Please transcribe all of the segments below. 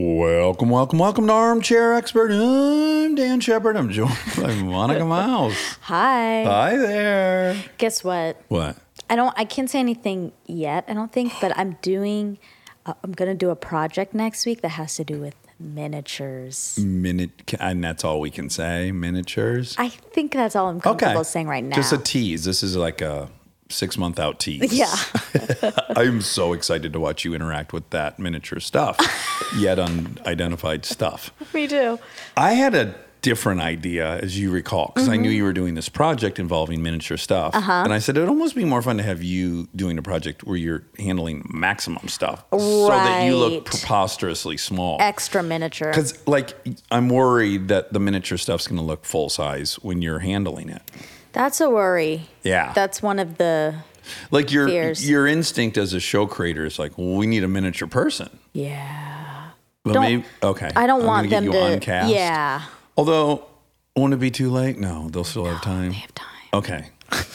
Welcome, welcome, welcome to Armchair Expert. I'm Dax Shepard. I'm joined by Monica Miles. Hi. Hi there. Guess what? What? I don't. I can't say anything yet. I don't think, but I'm doing. Uh, I'm gonna do a project next week that has to do with miniatures. Minute, and that's all we can say. Miniatures. I think that's all I'm comfortable saying right now. Just a tease. This is like a six month out tease. Yeah. I'm so excited to watch you interact with that miniature stuff, yet unidentified stuff. Me too. I had a different idea, as you recall, because I knew mm-hmm. you were doing this project involving miniature stuff. Uh-huh. And I said it would almost be more fun to have you doing a project where you're handling maximum stuff so that you look preposterously small. Extra miniature. Because, like, I'm worried that the miniature stuff's going to look full size when you're handling it. That's a worry. Yeah. That's one of the. Like your Fears. your instinct as a show creator is like, well, we need a miniature person. Yeah. But Don't- maybe okay. I don't I'm want them you to. uncast. Yeah. Although, won't it be too late? No, they'll still have time. They have time. Okay.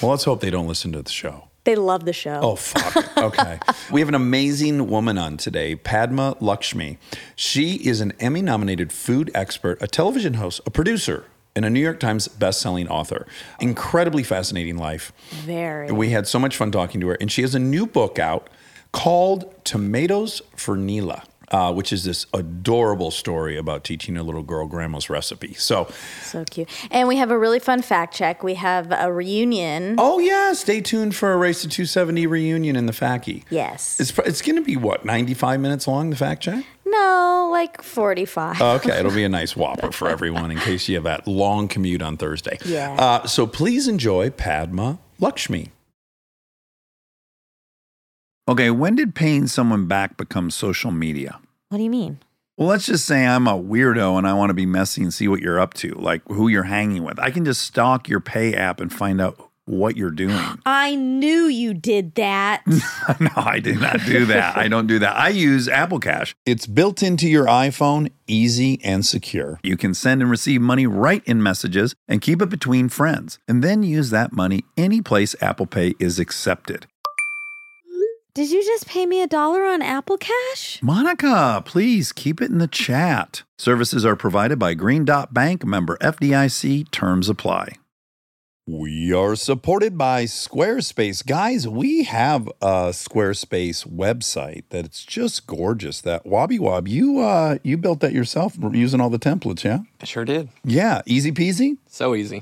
Well, let's hope they don't listen to the show. They love the show. Oh, fuck. Okay. we have an amazing woman on today, Padma Lakshmi. She is an Emmy nominated food expert, a television host, a producer, and a New York Times best-selling author. Incredibly fascinating life. Very. We had so much fun talking to her, and she has a new book out called Tomatoes for Neela. Uh, which is this adorable story about teaching a little girl grandma's recipe. So, So cute. And we have a really fun fact check. We have a reunion. oh yeah, stay tuned for a Race to 270 reunion in the FACI. Yes. It's, it's going to be what, 95 minutes long, the fact check? no, like 45. Okay, it'll be a nice whopper for everyone in case you have that long commute on Thursday. Yeah. Uh, so please enjoy Padma Lakshmi. Okay, when did paying someone back become social media? what do you mean? Well, let's just say I'm a weirdo and I want to be messy and see what you're up to, like who you're hanging with. I can just stalk your pay app and find out what you're doing. I knew you did that. no, I did not do that. I don't do that. I use Apple Cash. It's built into your iPhone, easy and secure. You can send and receive money right in messages and keep it between friends, and then use that money any place Apple Pay is accepted. Did you just pay me a dollar on Apple Cash? Monica, please keep it in the chat. Services are provided by Green Dot Bank, member FDIC, terms apply. We are supported by Squarespace. Guys, we have a Squarespace website that's just gorgeous. That Wobby Wob, you uh you built that yourself using all the templates, yeah? I sure did. Yeah, easy peasy. So easy.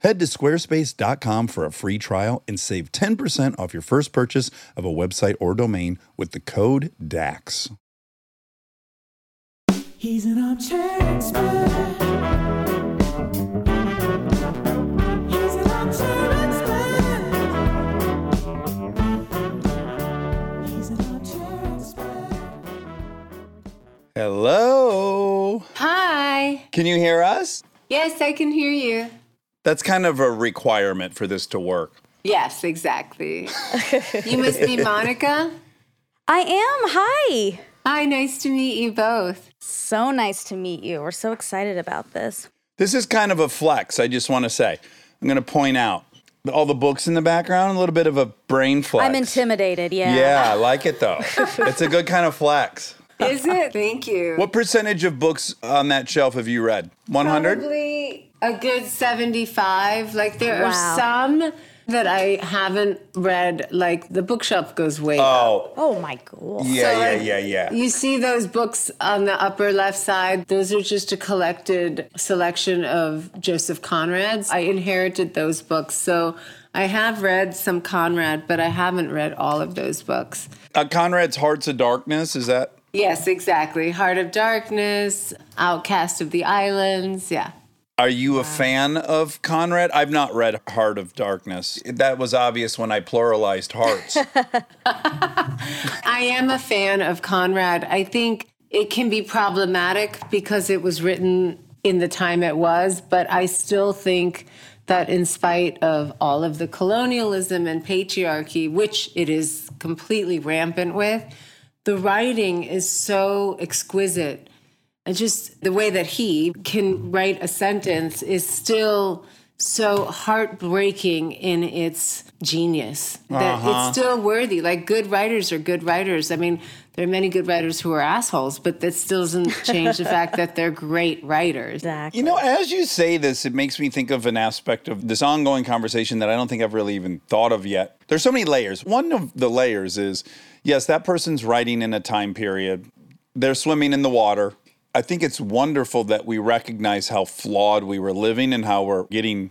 Head to squarespace.com for a free trial and save 10% off your first purchase of a website or domain with the code DAX. He's an armchair expert. He's an armchair expert. He's an armchair expert. Hello. Hi. Can you hear us? Yes, I can hear you. That's kind of a requirement for this to work. Yes, exactly. you must be Monica. I am. Hi. Hi, nice to meet you both. So nice to meet you. We're so excited about this. This is kind of a flex, I just want to say. I'm going to point out all the books in the background, a little bit of a brain flex. I'm intimidated. Yeah. Yeah, I like it though. it's a good kind of flex. Is it? Thank you. What percentage of books on that shelf have you read? 100? Probably a good 75. Like there Wow. are some that I haven't read. Like the bookshelf goes way up. Oh, Oh my god. yeah, So, yeah, yeah, yeah. You see those books on the upper left side? Those are just a collected selection of Joseph Conrad's. I inherited those books. So I have read some Conrad, but I haven't read all of those books. Uh, Conrad's Hearts of Darkness, is that? Yes, exactly. Heart of Darkness, Outcast of the Islands. Yeah. Are you a fan of Conrad? I've not read Heart of Darkness. That was obvious when I pluralized hearts. I am a fan of Conrad. I think it can be problematic because it was written in the time it was, but I still think that in spite of all of the colonialism and patriarchy, which it is completely rampant with, the writing is so exquisite. And just the way that he can write a sentence is still so heartbreaking in its genius that it's uh-huh. still worthy. Like good writers are good writers. I mean, there are many good writers who are assholes, but that still doesn't change the fact that they're great writers. Exactly. You know, as you say this, it makes me think of an aspect of this ongoing conversation that I don't think I've really even thought of yet. There's so many layers. One of the layers is yes, that person's writing in a time period, they're swimming in the water. I think it's wonderful that we recognize how flawed we were living and how we're getting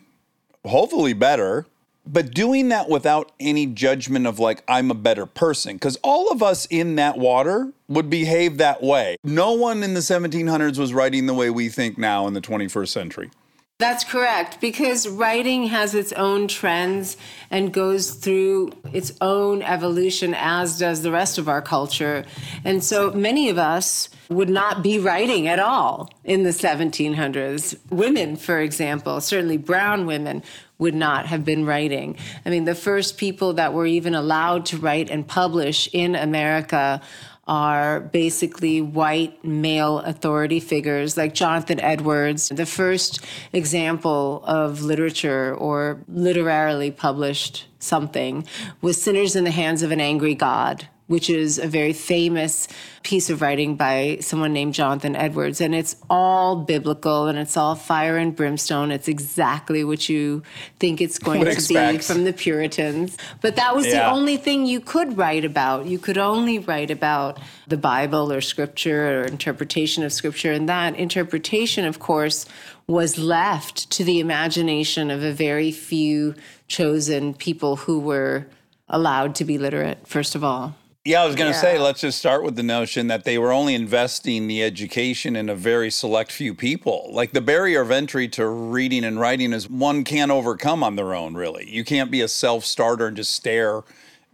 hopefully better. But doing that without any judgment of like, I'm a better person. Because all of us in that water would behave that way. No one in the 1700s was writing the way we think now in the 21st century. That's correct, because writing has its own trends and goes through its own evolution, as does the rest of our culture. And so many of us would not be writing at all in the 1700s. Women, for example, certainly brown women, would not have been writing. I mean, the first people that were even allowed to write and publish in America are basically white male authority figures like Jonathan Edwards. The first example of literature or literarily published something was Sinners in the Hands of an Angry God, which is a very famous piece of writing by someone named Jonathan Edwards. And it's all biblical and it's all fire and brimstone. It's exactly what you think it's going to expect. be from the Puritans. But that was the only thing you could write about. You could only write about the Bible or scripture or interpretation of scripture. And that interpretation, of course, was left to the imagination of a very few chosen people who were allowed to be literate, first of all. Yeah, I was going to say, let's just start with the notion that they were only investing the education in a very select few people. Like the barrier of entry to reading and writing is one can't overcome on their own, really. You can't be a self starter and just stare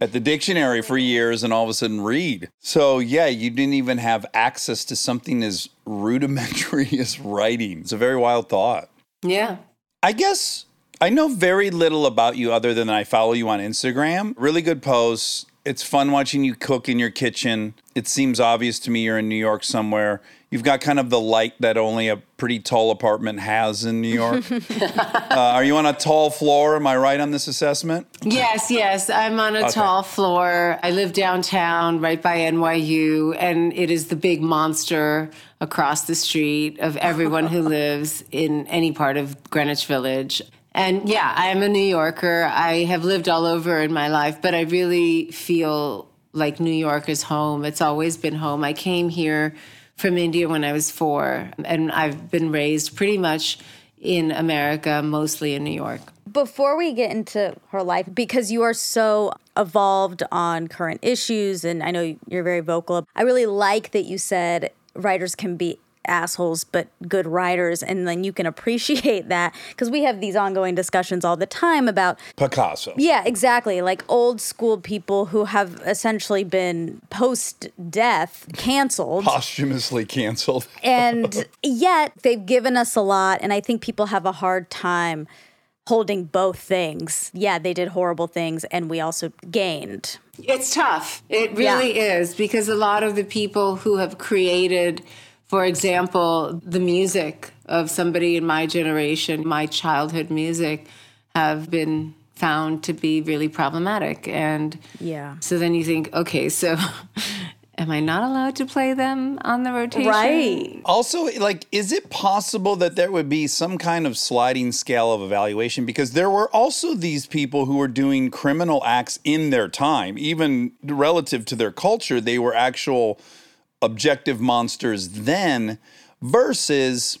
at the dictionary for years and all of a sudden read. So, yeah, you didn't even have access to something as rudimentary as writing. It's a very wild thought. Yeah. I guess I know very little about you other than I follow you on Instagram. Really good posts. It's fun watching you cook in your kitchen. It seems obvious to me you're in New York somewhere. You've got kind of the light that only a pretty tall apartment has in New York. uh, are you on a tall floor? Am I right on this assessment? Yes, yes. I'm on a tall floor. I live downtown right by NYU, and it is the big monster across the street of everyone who lives in any part of Greenwich Village. And yeah, I'm a New Yorker. I have lived all over in my life, but I really feel like New York is home. It's always been home. I came here from India when I was four, and I've been raised pretty much in America, mostly in New York. Before we get into her life, because you are so evolved on current issues, and I know you're very vocal, I really like that you said writers can be assholes but good writers and then you can appreciate that because we have these ongoing discussions all the time about Picasso. yeah exactly like old school people who have essentially been post death canceled Posthumously canceled. and yet they've given us a lot and i think people have a hard time holding both things yeah they did horrible things and we also gained It's tough. It really is because a lot of the people who have created, for example, the music of somebody in my generation, my childhood music, have been found to be really problematic. And Yeah. so then you think, okay, so am I not allowed to play them on the rotation? right Also, like, is it possible that there would be some kind of sliding scale of evaluation? Because there were also these people who were doing criminal acts in their time, even relative to their culture. They were actual objective monsters then, versus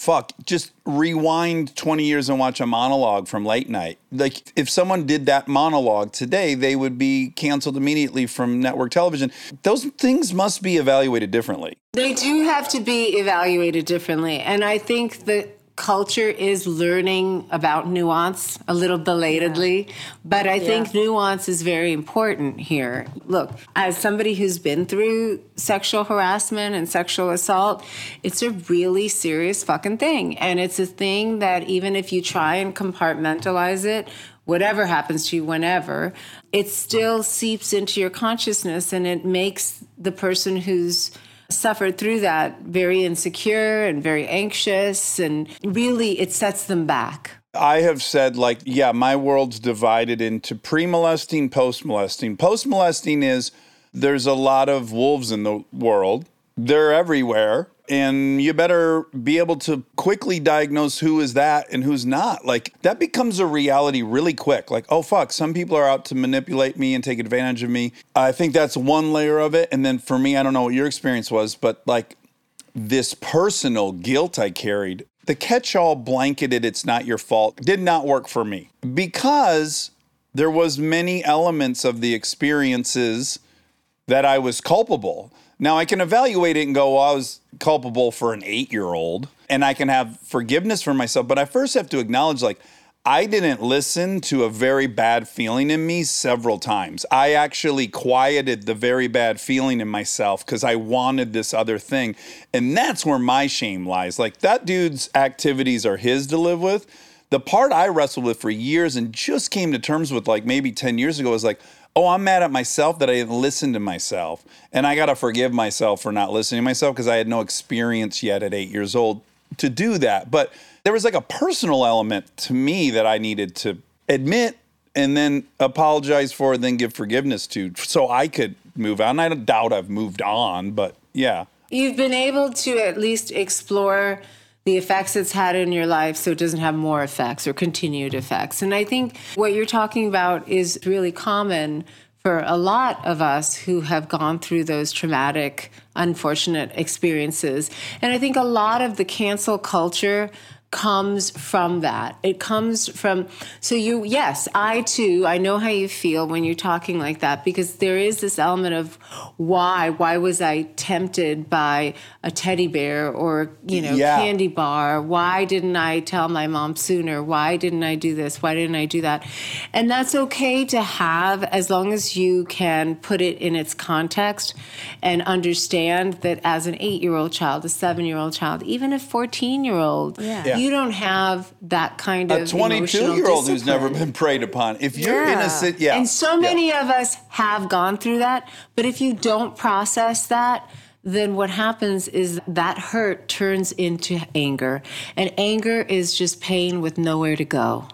fuck, just rewind 20 years and watch a monologue from late night. Like, if someone did that monologue today, they would be canceled immediately from network television. Those things must be evaluated differently. They do have to be evaluated differently. And I think the culture is learning about nuance a little belatedly, but I think nuance is very important here. Look, as somebody who's been through sexual harassment and sexual assault, it's a really serious fucking thing. And it's a thing that even if you try and compartmentalize it, whatever happens to you whenever, it still seeps into your consciousness and it makes the person who's suffered through that very insecure and very anxious and really it sets them back. I have said, like, yeah, my world's divided into pre molesting, post molesting. Post molesting is there's a lot of wolves in the world, they're everywhere. And you better be able to quickly diagnose who is that and who's not. Like, that becomes a reality really quick. Like, oh, fuck, some people are out to manipulate me and take advantage of me. I think that's one layer of it. And then for me, I don't know what your experience was, but like, this personal guilt I carried, the catch all blanketed it's not your fault did not work for me because there was many elements of the experiences that I was culpable. Now I can evaluate it and go, well, I was culpable for an 8-year-old and I can have forgiveness for myself, but I first have to acknowledge like I didn't listen to a very bad feeling in me several times. I actually quieted the very bad feeling in myself because I wanted this other thing. And that's where my shame lies. Like that dude's activities are his to live with. The part I wrestled with for years and just came to terms with like maybe 10 years ago was like, oh, I'm mad at myself that I didn't listen to myself. And I got to forgive myself for not listening to myself because I had no experience yet at eight years old to do that. But there was like a personal element to me that I needed to admit and then apologize for, and then give forgiveness to, so I could move on. I don't doubt I've moved on, but yeah. You've been able to at least explore the effects it's had in your life so it doesn't have more effects or continued effects. And I think what you're talking about is really common for a lot of us who have gone through those traumatic, unfortunate experiences. And I think a lot of the cancel culture comes from that. It comes from, so you, yes, I too, I know how you feel when you're talking like that because there is this element of why, why was I tempted by a teddy bear or, you know, Yeah. candy bar? Why didn't I tell my mom sooner? Why didn't I do this? Why didn't I do that? And that's okay to have as long as you can put it in its context and understand that as an eight year old child, a seven year old child, even a 14 year old, Yeah. You don't have that kind of A 22 year old who's never been preyed upon. If you're Yeah. innocent, yeah. And so yeah. many of us have gone through that. But if you don't process that, then what happens is that hurt turns into anger. And anger is just pain with nowhere to go.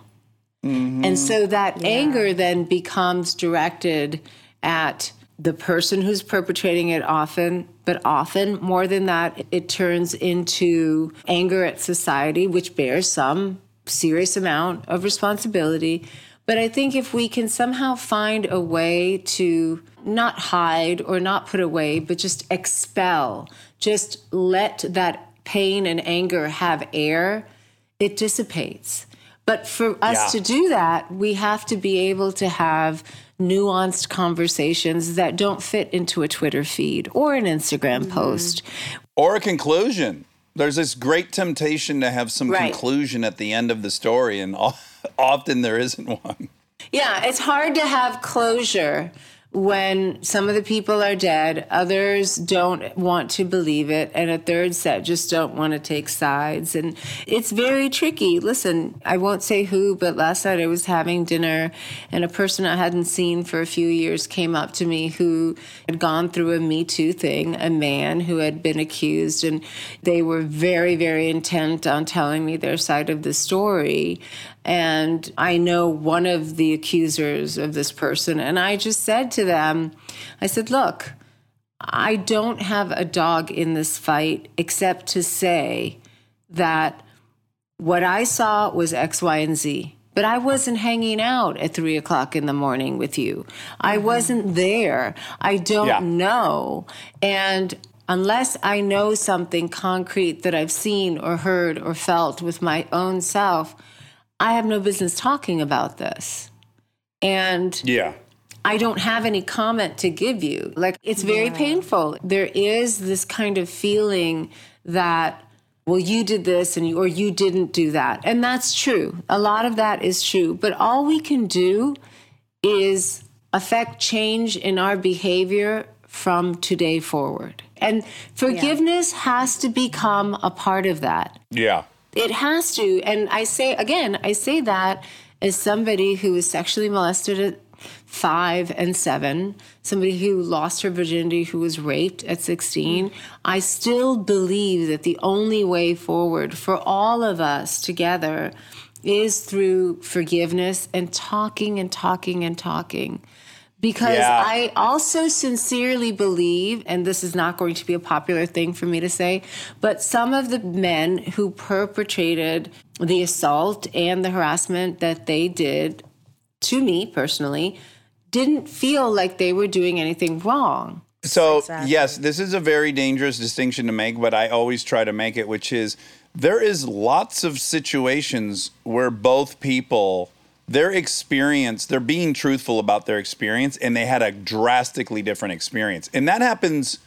Mm-hmm. And so that anger then becomes directed at the person who's perpetrating it often, but often more than that, it turns into anger at society, which bears some serious amount of responsibility. But I think if we can somehow find a way to not hide or not put away, but just expel, just let that pain and anger have air, it dissipates. But for us Yeah. to do that, we have to be able to have nuanced conversations that don't fit into a Twitter feed or an Instagram mm-hmm. post. or a conclusion. There's this great temptation to have some Right. conclusion at the end of the story, and often there isn't one. Yeah, it's hard to have closure when some of the people are dead, others don't want to believe it, and a third set just don't want to take sides. And it's very tricky. Listen, I won't say who, but last night I was having dinner, and a person I hadn't seen for a few years came up to me who had gone through a Me Too thing, a man who had been accused, and they were very, very intent on telling me their side of the story. And I know one of the accusers of this person. And I just said to them, I said, look, I don't have a dog in this fight except to say that what I saw was X, Y, and Z. But I wasn't hanging out at three o'clock in the morning with you. I mm-hmm. wasn't there. I don't Yeah. know. And unless I know something concrete that I've seen or heard or felt with my own self, I have no business talking about this. And Yeah. I don't have any comment to give you. Like, it's very painful. There is this kind of feeling that well, you did this and you, or you didn't do that. And that's true. A lot of that is true. But all we can do is affect change in our behavior from today forward. And forgiveness has to become a part of that. Yeah. It has to. And I say, again, I say that as somebody who was sexually molested at five and seven, somebody who lost her virginity, who was raped at 16. I still believe that the only way forward for all of us together is through forgiveness and talking and talking and talking because Yeah. I also sincerely believe, and this is not going to be a popular thing for me to say, but some of the men who perpetrated the assault and the harassment that they did to me personally didn't feel like they were doing anything wrong. So, Exactly. yes, this is a very dangerous distinction to make, but I always try to make it, which is there is lots of situations where both people, their experience, they're being truthful about their experience and they had a drastically different experience. And that happens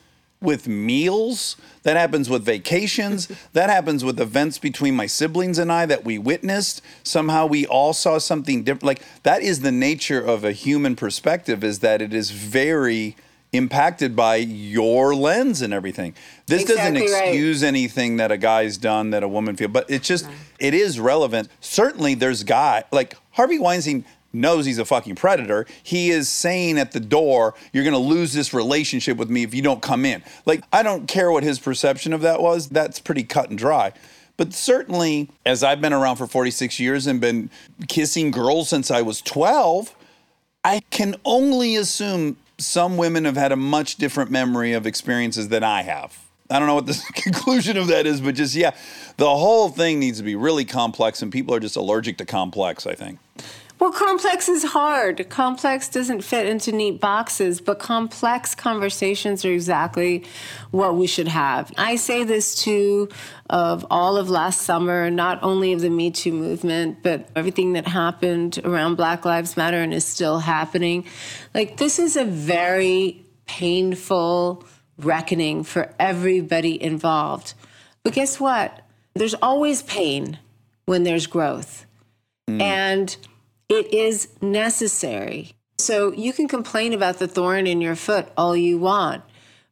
with meals, that happens with vacations, that happens with events between my siblings and I that we witnessed. Somehow we all saw something different. Like that is the nature of a human perspective is that it is very impacted by your lens and everything. This doesn't Exactly right. excuse anything that a guy's done that a woman feel, but it's just it is relevant. Certainly there's guy like Harvey Weinstein knows he's a fucking predator. He is saying at the door, you're going to lose this relationship with me if you don't come in. Like I don't care what his perception of that was. That's pretty cut and dry. But certainly as I've been around for 46 years and been kissing girls since I was 12, I can only assume some women have had a much different memory of experiences than I have. I don't know what the conclusion of that is, but just, yeah, the whole thing needs to be really complex, and people are just allergic to complex, I think. Well, complex is hard. Complex doesn't fit into neat boxes, but complex conversations are exactly what we should have. I say this too of all of last summer, not only of the Me Too movement, but everything that happened around Black Lives Matter and is still happening. Like, this is a very painful reckoning for everybody involved. But guess what? There's always pain when there's growth. Hmm. And it is necessary. So you can complain about the thorn in your foot all you want,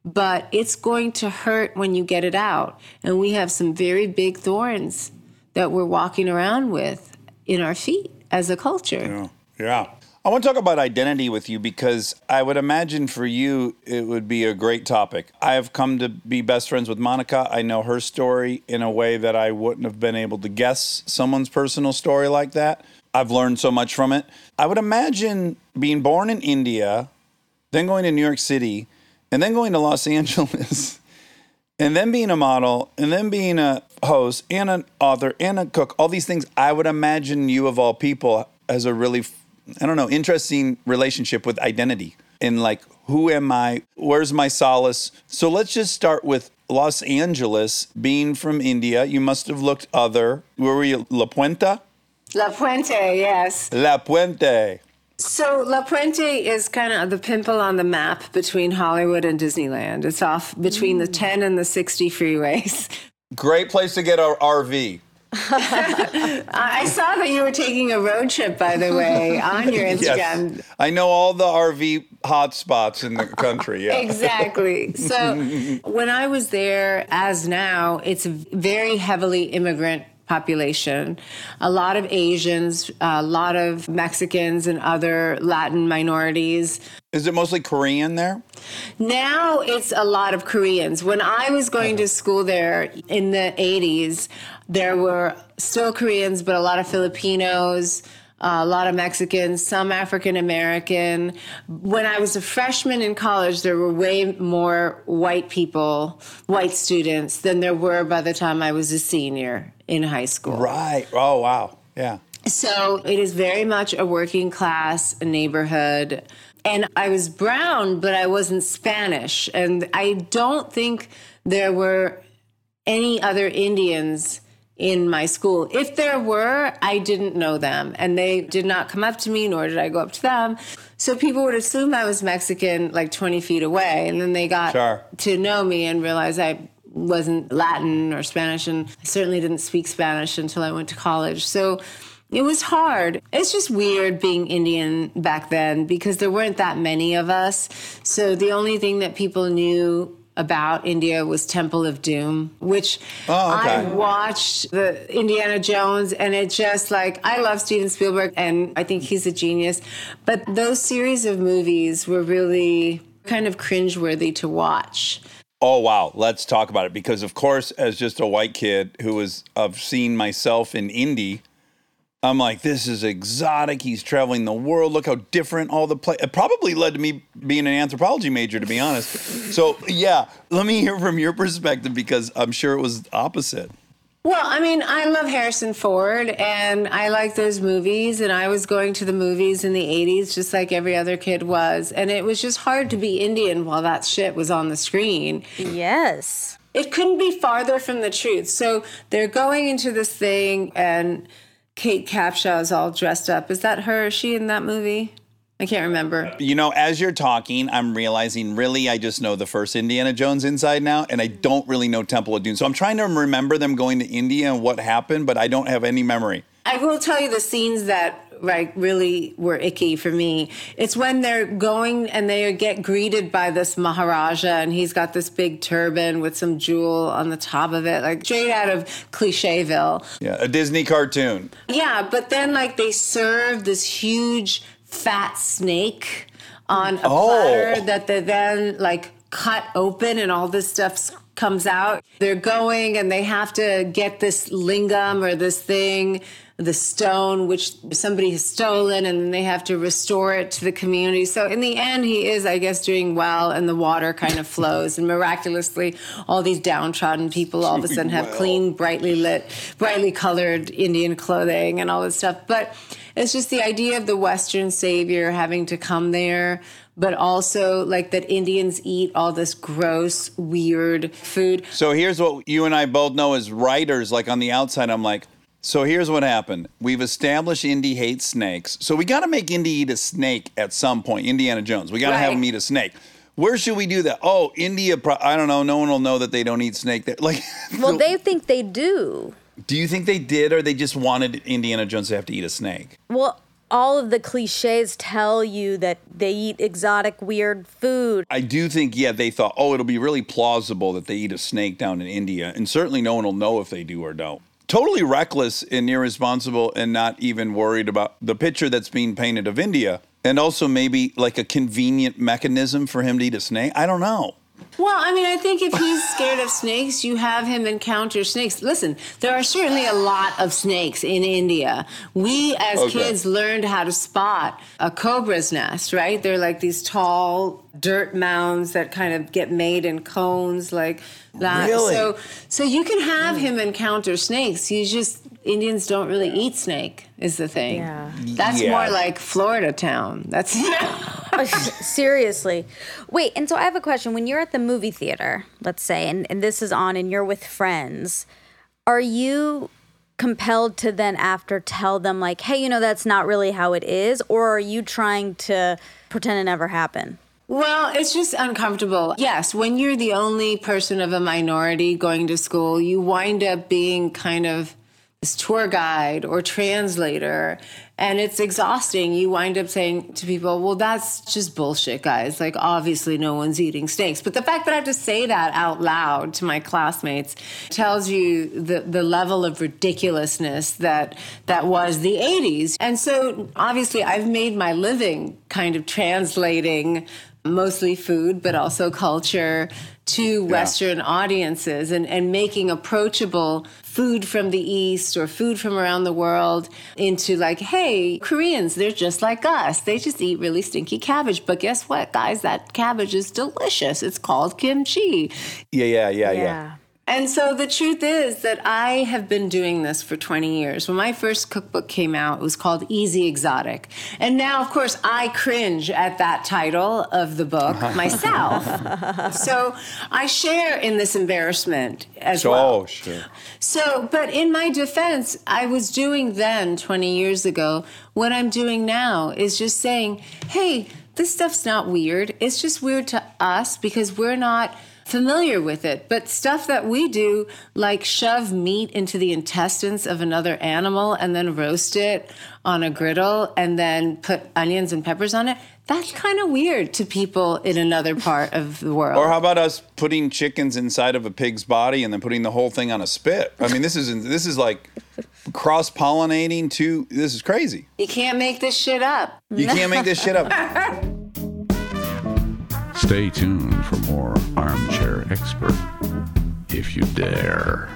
but it's going to hurt when you get it out. And we have some very big thorns that we're walking around with in our feet as a culture. Yeah. yeah. I want to talk about identity with you because I would imagine for you it would be a great topic. I have come to be best friends with Monica. I know her story in a way that I wouldn't have been able to guess someone's personal story like that. I've learned so much from it. I would imagine being born in India, then going to New York City, and then going to Los Angeles. and then being a model, and then being a host, and an author, and a cook, all these things, I would imagine you, of all people, as a really, I don't know, interesting relationship with identity and like, who am I? Where's my solace? So let's just start with Los Angeles, being from India. You must have looked other. Where were you? La Puente? La Puente, yes. La Puente. So La Puente is kind of the pimple on the map between Hollywood and Disneyland. It's off between the mm. 10 and the 60 freeways. Great place to get our RV. I I saw that you were taking a road trip, by the way, on your Instagram. Yes. I know all the RV hotspots in the country. Yeah. Exactly. So when I was there, as now, it's very heavily immigrant population. A lot of Asians, a lot of Mexicans and other Latin minorities. Is it mostly Korean there? Now it's a lot of Koreans. When I was going to school there in the 80s, there were still Koreans, but a lot of Filipinos, a lot of Mexicans, some African American. When I was a freshman in college, there were way more white people, white students, than there were by the time I was a senior in high school. Right. Oh, wow. Yeah. So it is very much a working class neighborhood. And I was brown, but I wasn't Spanish. And I don't think there were any other Indians in my school. If there were, I didn't know them. And they did not come up to me, nor did I go up to them. So people would assume I was Mexican like 20 feet away. And then they got Sure. to know me and realize I wasn't Latin or Spanish, and I certainly didn't speak Spanish until I went to college. So it was hard. It's just weird being Indian back then because there weren't that many of us. So the only thing that people knew about India was Temple of Doom, which Oh, okay. I watched the Indiana Jones and it just like I love Steven Spielberg and I think he's a genius. But those series of movies were really kind of cringeworthy to watch. Oh wow, let's talk about it because of course, as just a white kid who was I've seen myself in indie, I'm like, this is exotic. He's traveling the world. Look how different all the play. It probably led to me being an anthropology major, to be honest. So yeah, let me hear from your perspective because I'm sure it was opposite. Well, I mean, I love Harrison Ford and I like those movies. And I was going to the movies in the 80s just like every other kid was. And it was just hard to be Indian while that shit was on the screen. Yes. It couldn't be farther from the truth. So they're going into this thing and Kate Capshaw is all dressed up. Is that her? Is she in that movie? I can't remember. You know, as you're talking, I'm realizing really I just know the first Indiana Jones inside now, and I don't really know Temple of Doom. So I'm trying to remember them going to India and what happened, but I don't have any memory. I will tell you the scenes that like really were icky for me. It's when they're going and they get greeted by this Maharaja and he's got this big turban with some jewel on the top of it, like straight out of Clichéville. Yeah, a Disney cartoon. Yeah, but then like they serve this huge fat snake on a Oh. platter that they then like cut open and all this stuff comes out. They're going and they have to get this lingam or this thing, the stone which somebody has stolen and then they have to restore it to the community. So in the end he is I guess doing well and the water kind of flows and miraculously all these downtrodden people all of a sudden have clean brightly lit, brightly colored Indian clothing and all this stuff. But it's just the idea of the Western savior having to come there, but also like that Indians eat all this gross, weird food. So here's what you and I both know as writers, like on the outside, I'm like, so here's what happened. We've established Indy hates snakes. So we got to make Indy eat a snake at some point. Indiana Jones. We got to have him eat a snake. Where should we do that? Oh, India. Pro- I don't know. No one will know that they don't eat snake. There. Like, Well, they think they do. do you think they did, or they just wanted Indiana Jones to have to eat a snake? Well, all of the cliches tell you that they eat exotic, weird food. I do think, yeah, they thought, oh, it'll be really plausible that they eat a snake down in India. And certainly no one will know if they do or don't. Totally reckless and irresponsible and not even worried about the picture that's being painted of India. And also maybe like a convenient mechanism for him to eat a snake. I don't know. Well, I mean, I think if he's scared of snakes, you have him encounter snakes. Listen, there are certainly a lot of snakes in India. We, as Okay. kids, learned how to spot a cobra's nest, right? They're like these tall dirt mounds that kind of get made in cones, like that. Really? So, so you can have him encounter snakes. You just Indians don't really eat snake, is the thing. Yeah. That's Yeah. more like Florida town. That's oh, Seriously. Wait, and so I have a question. When you're at the movie theater, let's say, and, and this is on and you're with friends, are you compelled to then after tell them, like, hey, you know, that's not really how it is? Or are you trying to pretend it never happened? Well, it's just uncomfortable. Yes, when you're the only person of a minority going to school, you wind up being kind of this tour guide or translator, and it's exhausting. You wind up saying to people, Well, that's just bullshit, guys. Like, obviously, no one's eating snakes. But the fact that I have to say that out loud to my classmates tells you the, the level of ridiculousness that that was the 80s. And so, obviously, I've made my living kind of translating mostly food, but mm-hmm. also culture to Western audiences and, and making approachable food from the East or food from around the world into like, hey, Koreans, they're just like us. They just eat really stinky cabbage. But guess what, guys? That cabbage is delicious. It's called kimchi. Yeah, Yeah, yeah, yeah, yeah. And so the truth is that I have been doing this for 20 years. When my first cookbook came out, it was called Easy Exotic. And now, of course, I cringe at that title of the book myself. so I share in this embarrassment as So, well. oh, sure. So, but in my defense, I was doing then 20 years ago what I'm doing now is just saying, hey, this stuff's not weird. It's just weird to us because we're not familiar with it. But stuff that we do, like shove meat into the intestines of another animal and then roast it on a griddle and then put onions and peppers on it, that's kind of weird to people in another part of the world. Or how about us putting chickens inside of a pig's body and then putting the whole thing on a spit? I mean, this is this is like cross pollinating. To this is crazy. you can't make this shit up. You can't make this shit up. Stay tuned for more Armchair Expert, if you dare.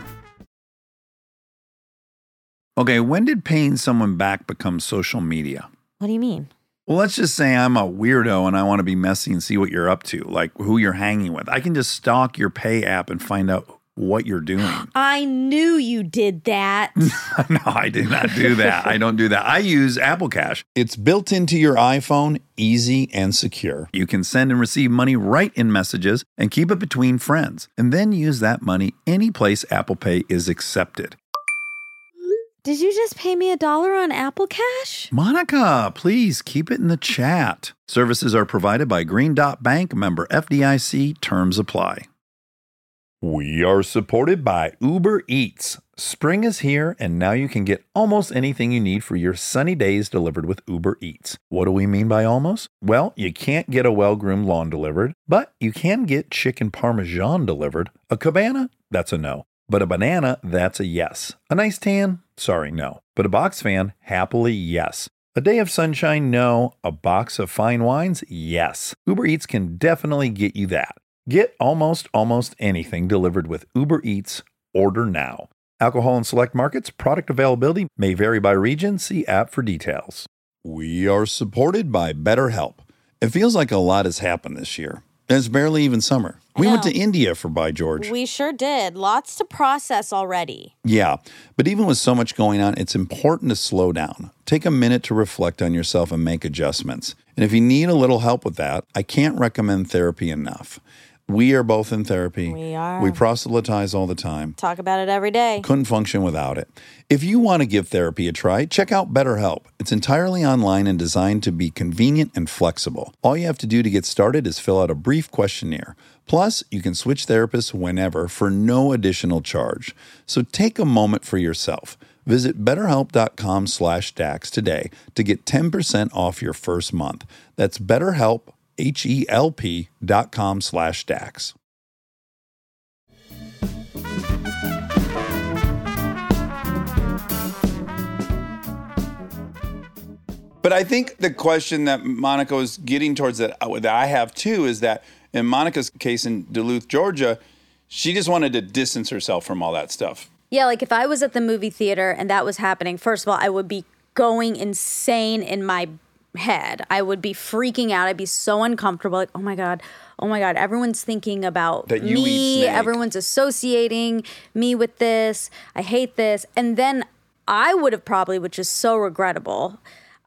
Okay, when did paying someone back become social media? What do you mean? Well, let's just say I'm a weirdo and I want to be messy and see what you're up to, like who you're hanging with. I can just stalk your pay app and find out what you're doing. I knew you did that. no, I did not do that. I don't do that. I use Apple Cash. It's built into your iPhone, easy and secure. You can send and receive money right in messages and keep it between friends, and then use that money any place Apple Pay is accepted. Did you just pay me a dollar on Apple Cash? Monica, please keep it in the chat. Services are provided by Green Dot Bank, member FDIC. Terms apply. We are supported by Uber Eats. Spring is here, and now you can get almost anything you need for your sunny days delivered with Uber Eats. What do we mean by almost? Well, you can't get a well groomed lawn delivered, but you can get chicken parmesan delivered. A cabana? That's a no. But a banana? That's a yes. A nice tan? Sorry, no. But a box fan? Happily, yes. A day of sunshine? No. A box of fine wines? Yes. Uber Eats can definitely get you that. Get almost almost anything delivered with Uber Eats. Order now. Alcohol in select markets, product availability may vary by region. See app for details. We are supported by BetterHelp. It feels like a lot has happened this year. And it's barely even summer. We went to. India for By George. We sure did. Lots to process already. Yeah, but even with so much going on, it's important to slow down. Take a minute to reflect on yourself and make adjustments. And if you need a little help with that, I can't recommend therapy enough. We are both in therapy. We are. We proselytize all the time. Talk about it every day. Couldn't function without it. If you want to give therapy a try, check out BetterHelp. It's entirely online and designed to be convenient and flexible. All you have to do to get started is fill out a brief questionnaire. Plus, you can switch therapists whenever for no additional charge. So take a moment for yourself. Visit betterhelp.com slash DAX today to get 10% off your first month. That's betterhelp, H-E-L-P dot com slash DAX. But I think the question that Monica was getting towards that, uh, that I have too is that in Monica's case in Duluth, Georgia, she just wanted to distance herself from all that stuff. Yeah, like if I was at the movie theater and that was happening, first of all, I would be going insane in my head. I would be freaking out. I'd be so uncomfortable. Like, oh my God, oh my God, everyone's thinking about That you eat me. snake. Everyone's associating me with this. I hate this. And then I would have probably, which is so regrettable,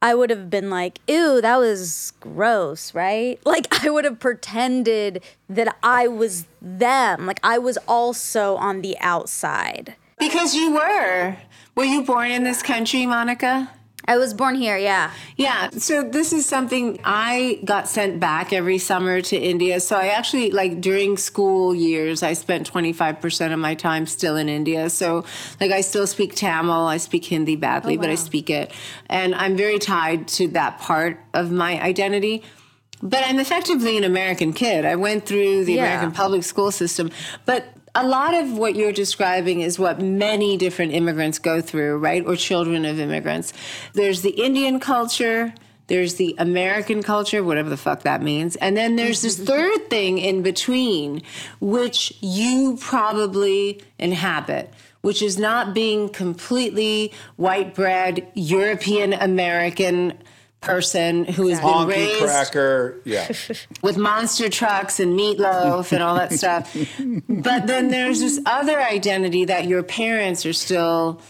I would have been like, ew, that was gross, right? Like, I would have pretended that I was them. Like, I was also on the outside. Because you were. Were you born in this country, Monica? I was born here, yeah. Yeah, so this is something I got sent back every summer to India. So I actually, like during school years, I spent 25% of my time still in India. So, like, I still speak Tamil, I speak Hindi badly, oh, but I speak it. And I'm very tied to that part of my identity. But I'm effectively an American kid. I went through the Yeah. American public school system. But a lot of what you're describing is what many different immigrants go through, right? Or children of immigrants. There's the Indian culture, there's the American culture, whatever the fuck that means. And then there's this mm-hmm. third thing in between, which you probably inhabit. Which is not being completely white bread, European American person who has been Honky raised cracker. Yeah. with monster trucks and meatloaf and all that stuff. But then there's this other identity that your parents are still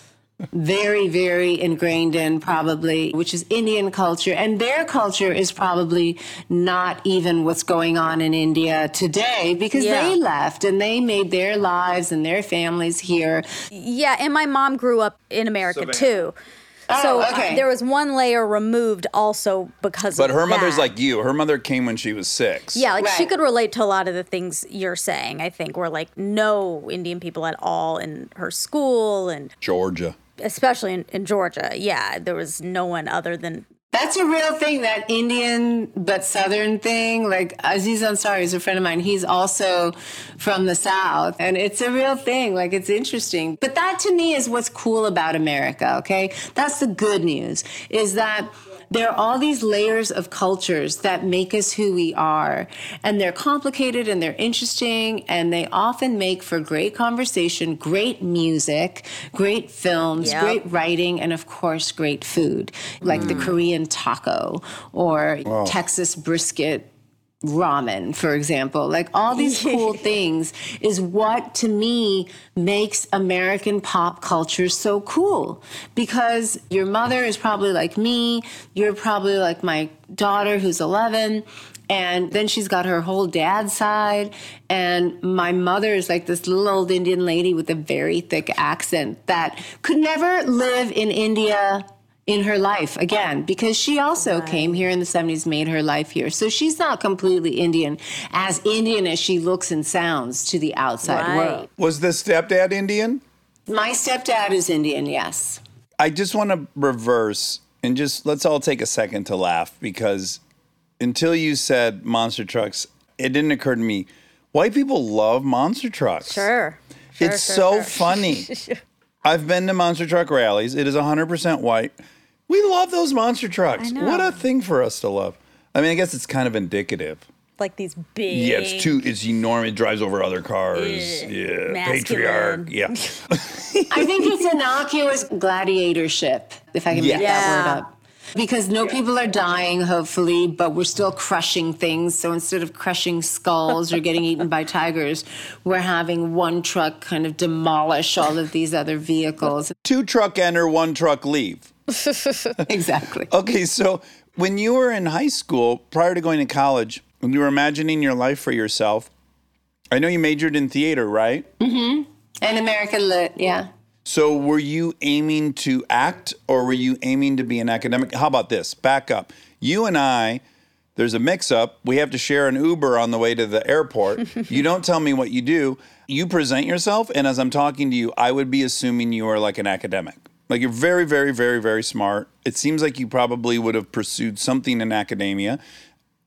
very, very ingrained in, probably, which is Indian culture. And their culture is probably not even what's going on in India today because Yeah. they left and they made their lives and their families here. Yeah, and my mom grew up in America too. So uh, okay. there was one layer removed also because of But of her mother's like you. Her mother came when she was six. Yeah, like she could relate to a lot of the things you're saying, I think, were like no Indian people at all in her school and Georgia. especially in, in Georgia. Yeah, there was no one other than That's a real thing, that Indian but Southern thing. Like Aziz Ansari is a friend of mine. He's also from the South. And it's a real thing. Like it's interesting. But that to me is what's cool about America, okay? That's the good news, is that there are all these layers of cultures that make us who we are. And they're complicated and they're interesting. And they often make for great conversation, great music, great films, Yep. great writing, and of course, great food, like the mm. Korean taco or Texas brisket ramen, for example. Like all these cool things is what to me makes American pop culture so cool. Because your mother is probably like me, you're probably like my daughter who's 11. And then she's got her whole dad side. And my mother is like this little old Indian lady with a very thick accent that could never live in India in her life again because she also came here in the 70s made her life here so she's not completely indian as indian as she looks and sounds to the outside Right. world Was the stepdad Indian? my stepdad is indian yes I just want to reverse and just let's all take a second to laugh because until you said monster trucks, it didn't occur to me. White people love monster trucks. sure. Sure, it's sure, so sure. funny. I've been to monster truck rallies. It is 100% white. We love those monster trucks. know. What a thing for us to love. I mean, I guess it's kind of indicative. Like these big Yeah, it's too. It's enormous. It drives over other cars. Yeah, masculine. patriarch. Yeah. i think it's innocuous gladiatorship if i can Yeah. make that word up because no people are dying hopefully but we're still crushing things so instead of crushing skulls or getting eaten by tigers we're having one truck kind of demolish all of these other vehicles Two truck enter, one truck leave. exactly Okay, so when you were in high school, prior to going to college, when you were imagining your life for yourself, I know you majored in theater, right? Mm-hmm. And american lit yeah So were you aiming to act or were you aiming to be an academic? How about this? Back up. You and I, there's a mix up. We have to share an Uber on the way to the airport. you don't tell me what you do. You present yourself, and as I'm talking to you, I would be assuming you are like an academic. Like you're very, very, very, very smart. It seems like you probably would have pursued something in academia.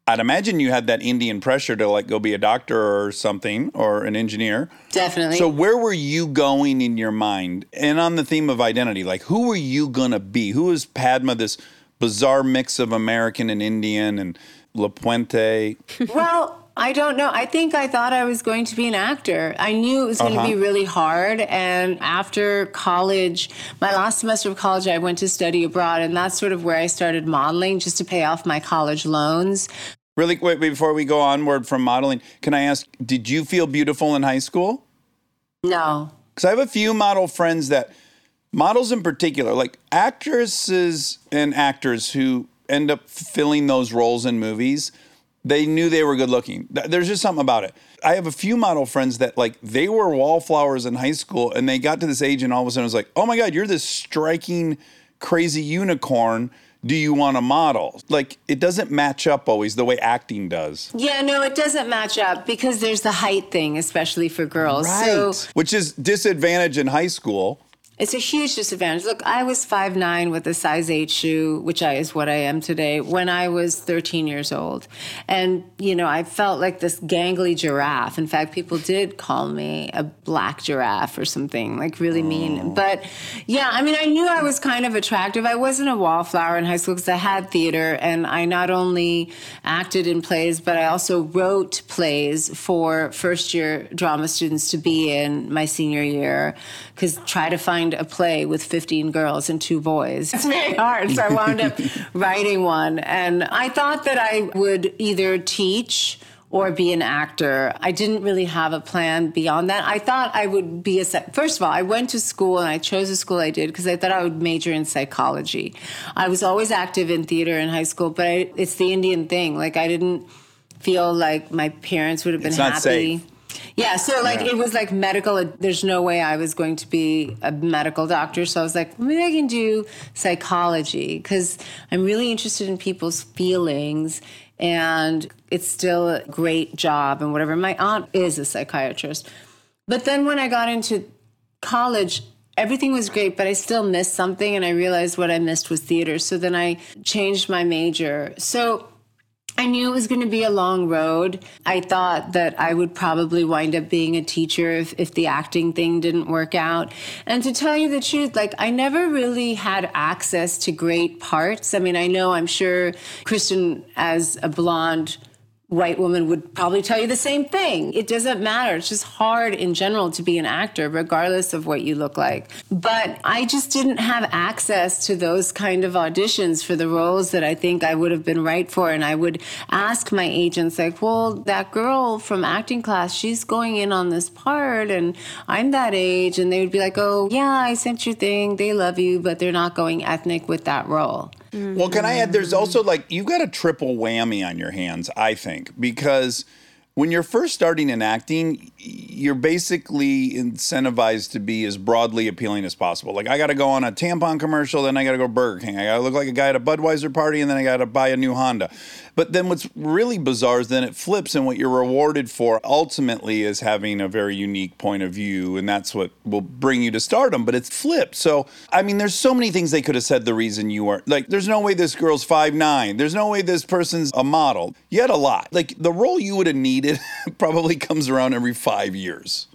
I'd imagine you had that Indian pressure to like go be a doctor or something or an engineer. definitely So where were you going in your mind? And on the theme of identity, like who were you gonna be? Who is Padma, this bizarre mix of American and Indian and La Puente? Well, I don't know. I think I thought I was going to be an actor. I knew it was going to be uh-huh. really hard. And after college, my last semester of college, I went to study abroad. And that's sort of where I started modeling just to pay off my college loans. Really quick before we go onward from modeling, can I ask, did you feel beautiful in high school? No. Because I have a few model friends that, models in particular, like actresses and actors who end up filling those roles in movies, they knew they were good looking. There's just something about it. I have a few model friends that, like, they were wallflowers in high school and they got to this age and all of a sudden it was like, oh my God, you're this striking, crazy unicorn. Do you want to model? Like, it doesn't match up always the way acting does. Yeah, no, it doesn't match up because there's the height thing, especially for girls. So Which is disadvantage in high school. It's a huge disadvantage. Look, I was 5'9 with a size 8 shoe, which I, is what I am today, when I was 13 years old. And, you know, I felt like this gangly giraffe. In fact, people did call me a black giraffe or something, like really mean. Oh. But yeah, I mean, I knew I was kind of attractive. I wasn't a wallflower in high school because I had theater and I not only acted in plays, but I also wrote plays for first year drama students to be in my senior year because try to find a play with 15 girls and two boys. It's very hard. So I wound up writing one. And I thought that I would either teach or be an actor. I didn't really have a plan beyond that. I thought I would be a psy- first of all, I went to school and I chose the school I did because I thought I would major in psychology. I was always active in theater in high school, but I, it's the Indian thing. Like I didn't feel like my parents would have been It's not happy. Yeah, so like Yeah. it was like medical. Uh, there's no way I was going to be a medical doctor. So I was like, maybe I can do psychology because I'm really interested in people's feelings and it's still a great job and whatever. My aunt is a psychiatrist. But then when I got into college, everything was great, but I still missed something. And I realized what I missed was theater. So then I changed my major. So I knew it was going to be a long road. I thought that I would probably wind up being a teacher if, if the acting thing didn't work out. And to tell you the truth, like I never really had access to great parts. I mean, I know I'm sure Kristen, as a blonde, white woman would probably tell you the same thing. It doesn't matter. It's just hard in general to be an actor, regardless of what you look like. But I just didn't have access to those kind of auditions for the roles that I think I would have been right for. And I would ask my agents, like, well, that girl from acting class, she's going in on this part, and I'm that age. And they would be like, oh, yeah, I sent your thing. They love you, but they're not going ethnic with that role. Well, can I add? There's also like you've got a triple whammy on your hands, I think, because when you're first starting in acting, you're basically incentivized to be as broadly appealing as possible. Like I got to go on a tampon commercial, then I got to go Burger King. I got to look like a guy at a Budweiser party, and then I got to buy a new Honda. But then what's really bizarre is then it flips, and what you're rewarded for ultimately is having a very unique point of view, and that's what will bring you to stardom. But it's flipped. So I mean, there's so many things they could have said. The reason you are like, there's no way this girl's five nine. There's no way this person's a model. You had a lot. Like the role you would have needed probably comes around every five years.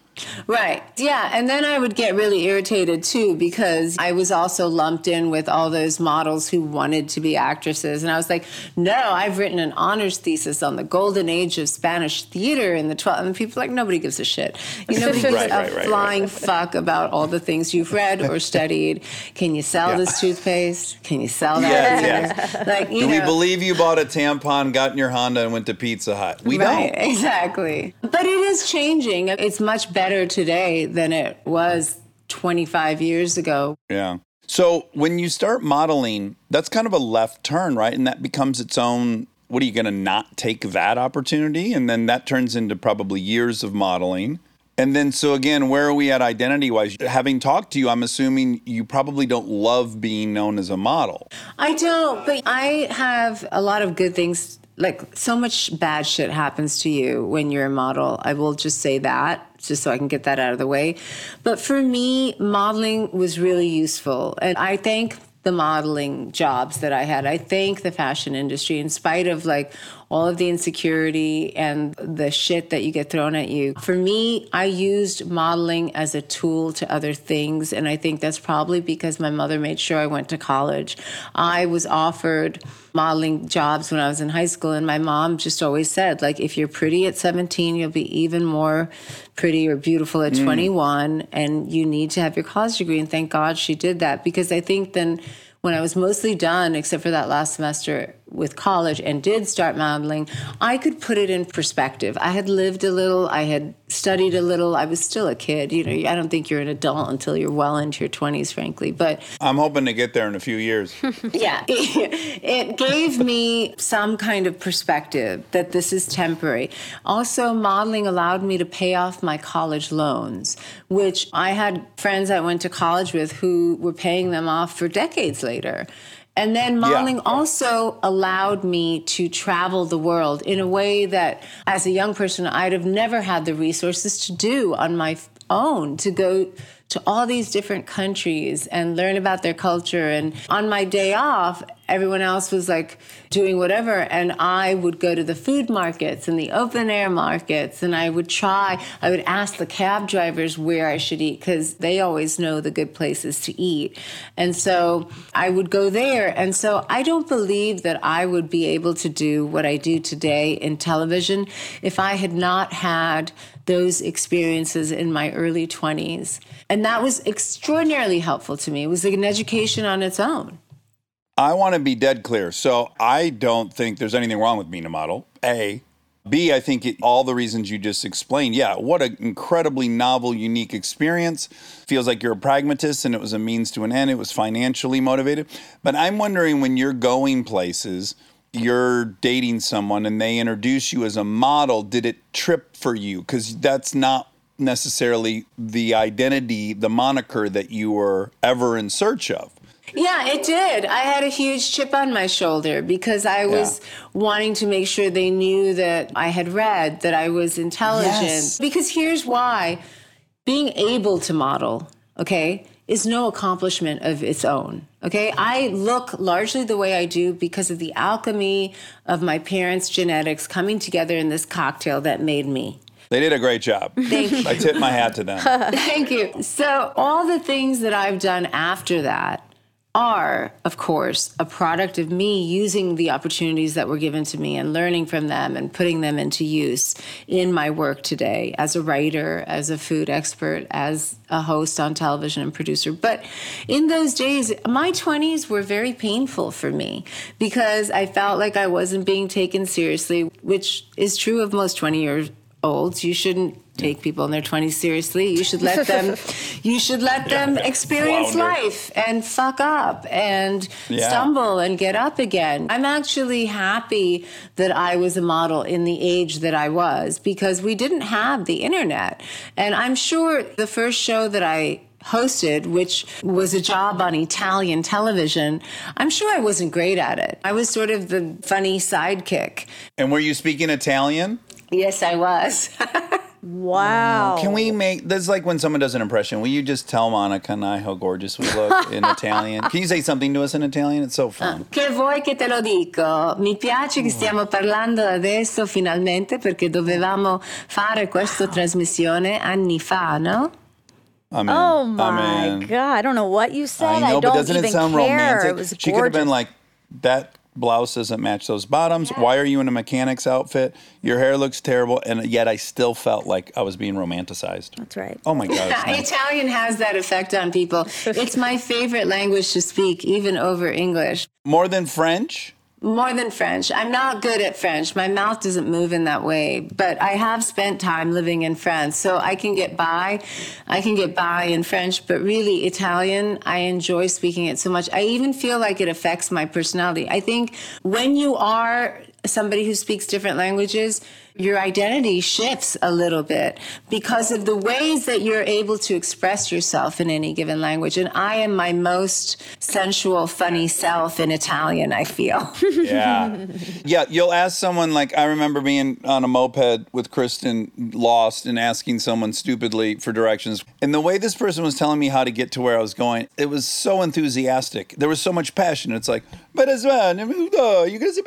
Right. Yeah. And then I would get really irritated too because I was also lumped in with all those models who wanted to be actresses. And I was like, no, I've written an honors thesis on the golden age of Spanish theater in the 12th. And people are like, nobody gives a shit. You know, gives Right, a right, right, flying fuck about all the things you've read or studied. Can you sell Yeah. this toothpaste? Can you sell that? Yes, theater? Like, you Do we believe you bought a tampon, got in your Honda, and went to Pizza Hut? We don't. exactly. But it is changing. It's much better today than it was 25 years ago. Yeah. So when you start modeling, that's kind of a left turn, right? And that becomes its own. What are you going to not take that opportunity? And then that turns into probably years of modeling. And then, so again, where are we at identity wise? Having talked to you, I'm assuming you probably don't love being known as a model. I don't, but I have a lot of good things. Like so much bad shit happens to you when you're a model. I will just say that, just so I can get that out of the way. But for me, modeling was really useful. And I thank the modeling jobs that I had. I thank the fashion industry in spite of like all of the insecurity and the shit that you get thrown at you. For me, I used modeling as a tool to other things. And I think that's probably because my mother made sure I went to college. I was offered modeling jobs when I was in high school. And my mom just always said, like, if you're pretty at 17, you'll be even more pretty or beautiful at mm. 21. And you need to have your college degree. And thank God she did that because I think then when I was mostly done, except for that last semester with college and did start modeling, I could put it in perspective. I had lived a little, I had studied a little, I was still a kid. You know, I don't think you're an adult until you're well into your 20s, frankly. But I'm hoping to get there in a few years. yeah, it gave me some kind of perspective that this is temporary. Also, modeling allowed me to pay off my college loans, which I had friends I went to college with who were paying them off for decades later. And then modeling also allowed me to travel the world in a way that, as a young person, I'd have never had the resources to do on my own to go to all these different countries and learn about their culture. And on my day off, everyone else was like doing whatever. And I would go to the food markets and the open air markets and I would try, I would ask the cab drivers where I should eat because they always know the good places to eat. And so I would go there. And so I don't believe that I would be able to do what I do today in television if I had not had those experiences in my early 20s. And that was extraordinarily helpful to me. It was like an education on its own. I want to be dead clear. So I don't think there's anything wrong with being a model. A. B, I think it, all the reasons you just explained. Yeah, what an incredibly novel, unique experience. Feels like you're a pragmatist and it was a means to an end. It was financially motivated. But I'm wondering when you're going places, you're dating someone and they introduce you as a model, did it trip for you? Because that's not necessarily the identity, the moniker that you were ever in search of. Yeah, it did. I had a huge chip on my shoulder because I was wanting to make sure they knew that I had read, that I was intelligent. Yes. Because here's why being able to model, okay, is no accomplishment of its own. Okay, I look largely the way I do because of the alchemy of my parents' genetics coming together in this cocktail that made me. They did a great job. Thank you. I tip my hat to them. Thank you. So, all the things that I've done after that are, of course, a product of me using the opportunities that were given to me and learning from them and putting them into use in my work today as a writer, as a food expert, as a host on television and producer. But in those days, my 20s were very painful for me because I felt like I wasn't being taken seriously, which is true of most 20 year olds. You shouldn't take people in their 20s seriously. You should let them you should let them experience Flounder. life and fuck up and Yeah. stumble and get up again. I'm actually happy that I was a model in the age that I was because we didn't have the internet. And I'm sure the first show that I hosted, which was a job on Italian television, I'm sure I wasn't great at it. I was sort of the funny sidekick. And were you speaking Italian? Yes, I was. Wow. Can we make this like when someone does an impression? Will you just tell Monica and I how gorgeous we look in Italian? Can you say something to us in Italian? It's so ah, fun. Che vuoi che te lo dico? Mi piace che stiamo parlando adesso finalmente perché dovevamo fare questa trasmissione anni fa, no? I'm in. Oh I'm my in. god! I don't know what you said. I know, don't but doesn't even it sound care. romantic? It was she could have been like, that blouse doesn't match those bottoms. Why are you in a mechanic's outfit? Your hair looks terrible. And yet I still felt like I was being romanticized. That's right. Oh my God. nice. Italian has that effect on people. It's my favorite language to speak, even over English. More than French? More than French. I'm not good at French. My mouth doesn't move in that way, but I have spent time living in France, so I can get by. I can get by in French, but really Italian, I enjoy speaking it so much. I even feel like it affects my personality. I think when you are somebody who speaks different languages, your identity shifts a little bit because of the ways that you're able to express yourself in any given language. And I am my most sensual, funny self in Italian, I feel. Yeah. yeah. You'll ask someone, like, I remember being on a moped with Kristen, lost, and asking someone stupidly for directions. And the way this person was telling me how to get to where I was going, it was so enthusiastic. There was so much passion. It's like, but as well, uh, you're gonna see,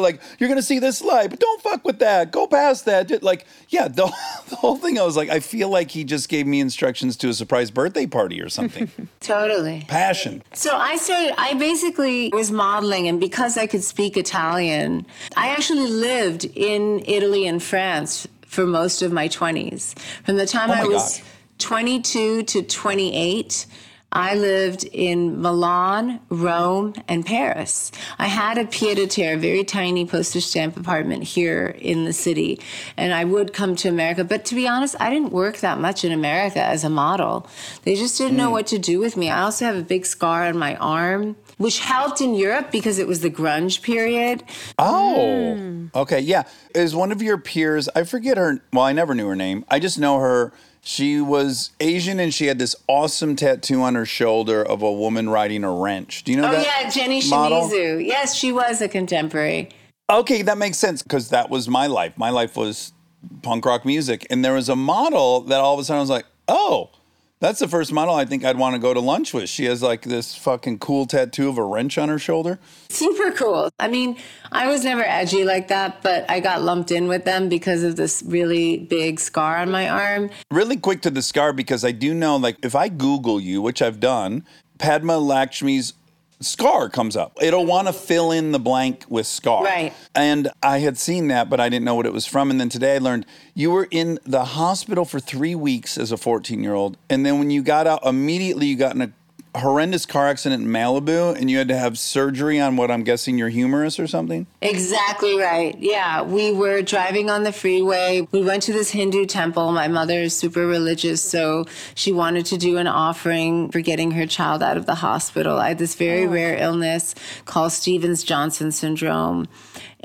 like, you're gonna see this light, but don't fuck with that. Go past that. Like, yeah, the, the whole thing, I was like, I feel like he just gave me instructions to a surprise birthday party or something. totally. passion. So I started, I basically was modeling, and because I could speak Italian, I actually lived in Italy and France for most of my 20s. From the time Oh I was gosh. 22 to 28, I lived in Milan, Rome, and Paris. I had a pied a terre, very tiny postage stamp apartment here in the city, and I would come to America. But to be honest, I didn't work that much in America as a model. They just didn't know hmm. what to do with me. I also have a big scar on my arm, which helped in Europe because it was the grunge period. Oh, hmm. okay, yeah. Is one of your peers? I forget her. Well, I never knew her name. I just know her. She was Asian and she had this awesome tattoo on her shoulder of a woman riding a wrench. Do you know Oh that? Oh, yeah, Jenny model? Shimizu. Yes, she was a contemporary. Okay, that makes sense because that was my life. My life was punk rock music, and there was a model that all of a sudden I was like, oh. That's the first model I think I'd want to go to lunch with. She has like this fucking cool tattoo of a wrench on her shoulder. Super cool. I mean, I was never edgy like that, but I got lumped in with them because of this really big scar on my arm. really quick to the scar because I do know, like, if I Google you, which I've done, Padma Lakshmi's scar comes up. It'll want to fill in the blank with scar. Right. And I had seen that, but I didn't know what it was from. And then today I learned you were in the hospital for three weeks as a 14 year old. And then when you got out, immediately you got in a horrendous car accident in Malibu and you had to have surgery on what I'm guessing your humerus or something? Exactly right. Yeah, we were driving on the freeway. We went to this Hindu temple. My mother is super religious, so she wanted to do an offering for getting her child out of the hospital. I had this very oh. rare illness called Stevens Johnson syndrome.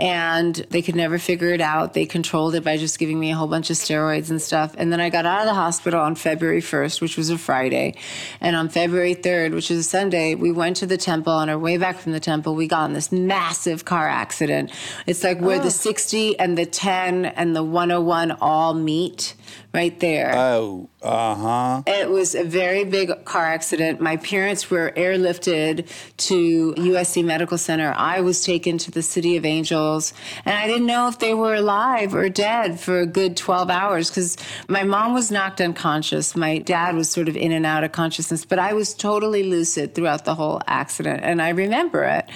And they could never figure it out. They controlled it by just giving me a whole bunch of steroids and stuff. And then I got out of the hospital on February 1st, which was a Friday. And on February 3rd, which is a Sunday, we went to the temple. On our way back from the temple, we got in this massive car accident. It's like where the 60 and the 10 and the 101 all meet right there. Oh, uh huh. It was a very big car accident. My parents were airlifted to USC Medical Center. I was taken to the City of Angels, and I didn't know if they were alive or dead for a good 12 hours because my mom was knocked unconscious. My dad was sort of in and out of consciousness, but I was totally lucid throughout the whole accident, and I remember it.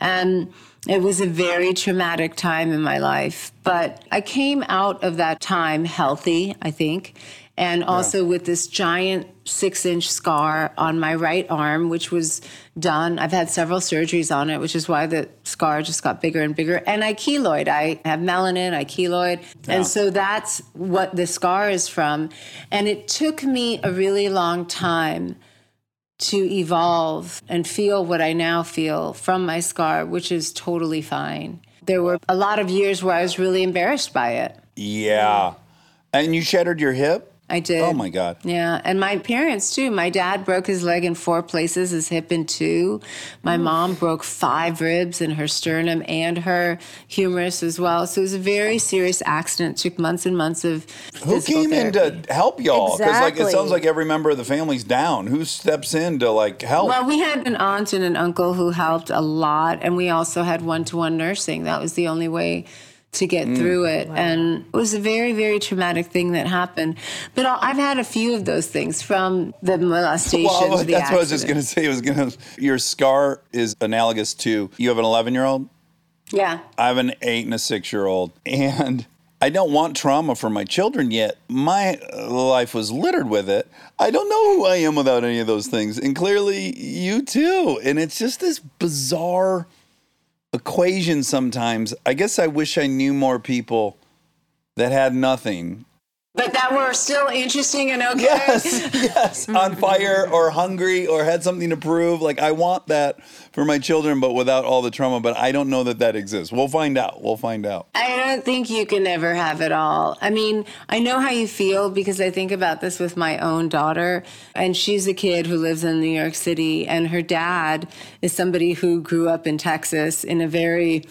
And it was a very traumatic time in my life, but I came out of that time healthy, I think, and also with this giant six inch scar on my right arm, which was done. I've had several surgeries on it, which is why the scar just got bigger and bigger. And I keloid. I have melanin, I keloid. And so that's what the scar is from. And it took me a really long time to evolve and feel what I now feel from my scar, which is totally fine. There were a lot of years where I was really embarrassed by it. Yeah. And you shattered your hip? I did. Oh my God. Yeah, and my parents too. My dad broke his leg in four places, his hip in two. My mom broke five ribs in her sternum and her humerus as well. So it was a very serious accident. It took months and months of Who came in to help y'all? Because like it Exactly. sounds like every member of the family's down. Who steps in to like help? Well, we had an aunt and an uncle who helped a lot, and we also had one to one nursing. That was the only way to get Mm. through it. And it was a very, very traumatic thing that happened. But I- I've had a few of those things from the molestation well, to the that's what I was just gonna say. I was gonna. Your scar is analogous to you have an 11 year old. Yeah. I have an eight and a six year old, and I don't want trauma for my children yet. My uh, life was littered with it. I don't know who I am without any of those things, and clearly you too. And it's just this bizarre equation sometimes. I guess I wish I knew more people that had nothing. But that were still interesting and okay. Yes, yes, on fire or hungry or had something to prove. Like I want that for my children, but without all the trauma. But I don't know that that exists. We'll find out. We'll find out. I don't think you can ever have it all. I mean, I know how you feel because I think about this with my own daughter, and she's a kid who lives in New York City, and her dad is somebody who grew up in Texas in a very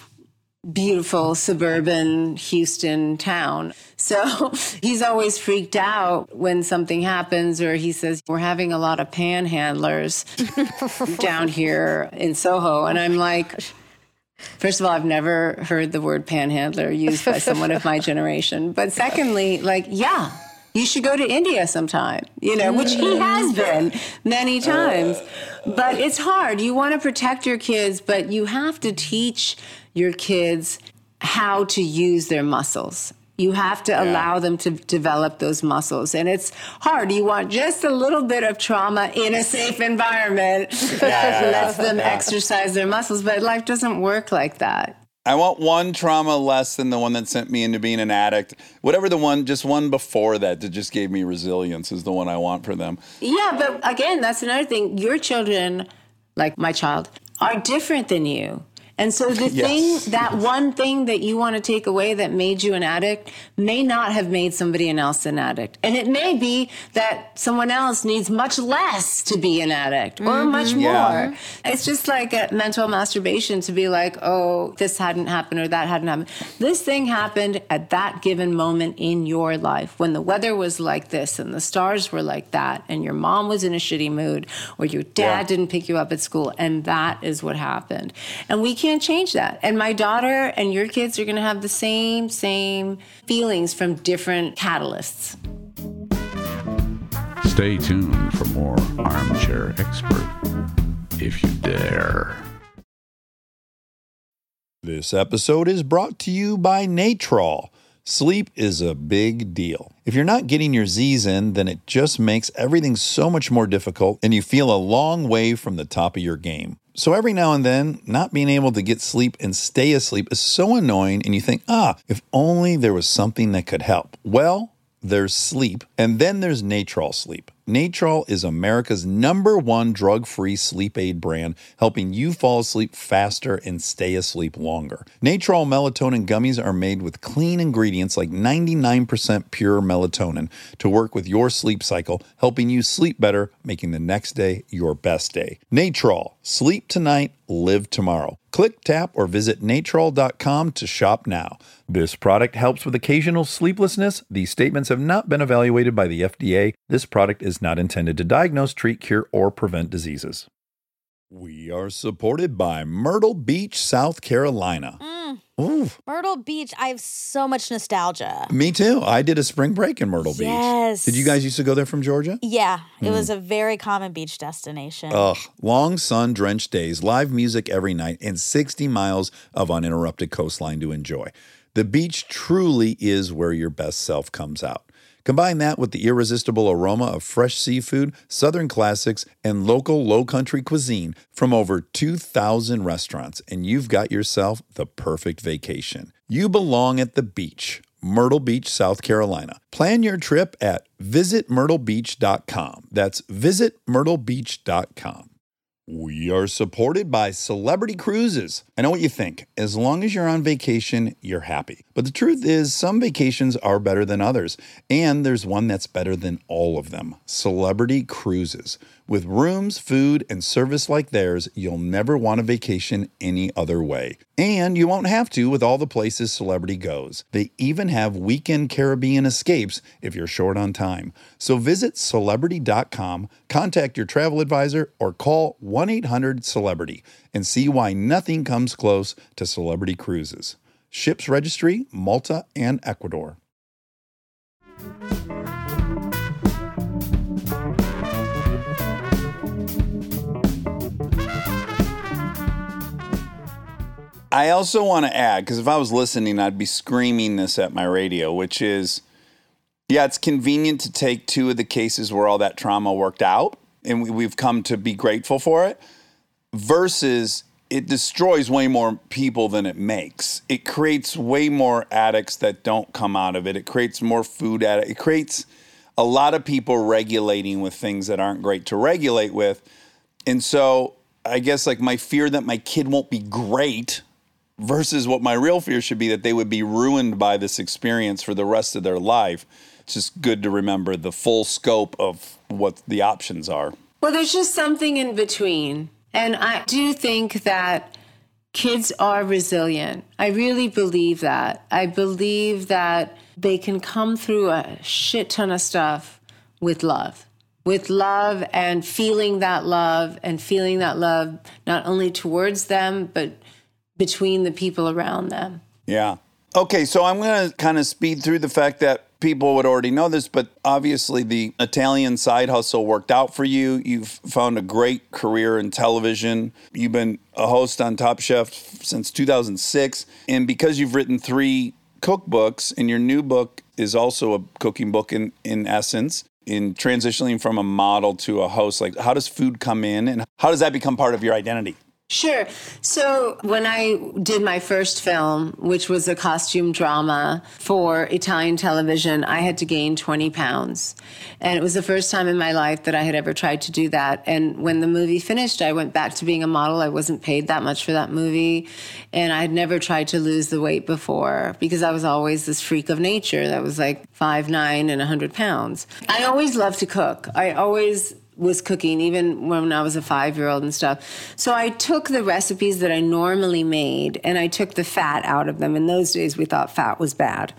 beautiful suburban Houston town. So he's always freaked out when something happens, or he says, We're having a lot of panhandlers down here in Soho. And I'm like, First of all, I've never heard the word panhandler used by someone of my generation. But secondly, like, yeah, you should go to India sometime, you know, which he mm. has been many uh. times. But it's hard. You want to protect your kids, but you have to teach your kids how to use their muscles. You have to allow them to develop those muscles. And it's hard. You want just a little bit of trauma in a safe environment that lets them exercise their muscles. But life doesn't work like that. I want one trauma less than the one that sent me into being an addict. Whatever the one, just one before that that just gave me resilience is the one I want for them. Yeah, but again, that's another thing. Your children, like my child, are different than you. And so the Yes. thing, that one thing that you want to take away that made you an addict may not have made somebody else an addict. And it may be that someone else needs much less to be an addict or mm-hmm. much more. It's just like a mental masturbation to be like, oh, this hadn't happened or that hadn't happened. This thing happened at that given moment in your life when the weather was like this and the stars were like that and your mom was in a shitty mood or your dad Yeah. didn't pick you up at school. And that is what happened. And we can't change that. And my daughter and your kids are going to have the same, same feelings from different catalysts. Stay tuned for more Armchair Expert, if you dare. This episode is brought to you by Natrol. Sleep is a big deal. If you're not getting your Z's in, then it just makes everything so much more difficult and you feel a long way from the top of your game. So every now and then, not being able to get sleep and stay asleep is so annoying, and you think, ah, if only there was something that could help. Well, there's sleep, and then there's Natrol Sleep. Natrol is America's number one drug free sleep aid brand, helping you fall asleep faster and stay asleep longer. Natrol melatonin gummies are made with clean ingredients like 99% pure melatonin to work with your sleep cycle, helping you sleep better, making the next day your best day. Natrol, sleep tonight, live tomorrow. Click, tap, or visit natrol.com to shop now. This product helps with occasional sleeplessness. These statements have not been evaluated by the FDA. This product is not intended to diagnose, treat, cure, or prevent diseases. We are supported by Myrtle Beach, South Carolina. Ooh, Myrtle Beach, I have so much nostalgia. me too. I did a spring break in Myrtle Yes. Beach. Did you guys used to go there from Georgia? Yeah, it Hmm. was a very common beach destination. Ugh, long sun drenched days, live music every night, and 60 miles of uninterrupted coastline to enjoy. The beach truly is where your best self comes out. Combine that with the irresistible aroma of fresh seafood, southern classics, and local low country cuisine from over 2,000 restaurants, and you've got yourself the perfect vacation. You belong at the beach. Myrtle Beach, South Carolina. Plan your trip at visitmyrtlebeach.com. That's visitmyrtlebeach.com. We are supported by Celebrity Cruises. I know what you think. As long as you're on vacation, you're happy. But the truth is, some vacations are better than others. And there's one that's better than all of them Celebrity Cruises. With rooms, food, and service like theirs, you'll never want a vacation any other way. And you won't have to with all the places Celebrity goes. They even have weekend Caribbean escapes if you're short on time. So visit celebrity.com, contact your travel advisor, or call 1 800 Celebrity and see why nothing comes close to Celebrity Cruises. Ships registry, Malta, and Ecuador. I also want to add, because if I was listening, I'd be screaming this at my radio, which is yeah, it's convenient to take two of the cases where all that trauma worked out, and we, we've come to be grateful for it, versus it destroys way more people than it makes. It creates way more addicts that don't come out of it. It creates more food addicts. It creates a lot of people regulating with things that aren't great to regulate with. And so I guess like my fear that my kid won't be great versus what my real fear should be that they would be ruined by this experience for the rest of their life. It's just good to remember the full scope of what the options are. Well, there's just something in between. And I do think that kids are resilient. I really believe that. I believe that they can come through a shit ton of stuff with love. With love and feeling that love and feeling that love not only towards them, but between the people around them. Yeah. Okay, so I'm going to kind of speed through the fact that people would already know this, but obviously the Italian side hustle worked out for you. You've found a great career in television. You've been a host on Top Chef since 2006. And because you've written three cookbooks, and your new book is also a cooking book in, in essence, in transitioning from a model to a host, like how does food come in and how does that become part of your identity? Sure. So when I did my first film, which was a costume drama for Italian television, I had to gain 20 pounds. And it was the first time in my life that I had ever tried to do that. And when the movie finished, I went back to being a model. I wasn't paid that much for that movie. And I had never tried to lose the weight before because I was always this freak of nature that was like five nine and 100 pounds. I always loved to cook. I always was cooking even when I was a five year old and stuff. So I took the recipes that I normally made and I took the fat out of them. In those days, we thought fat was bad.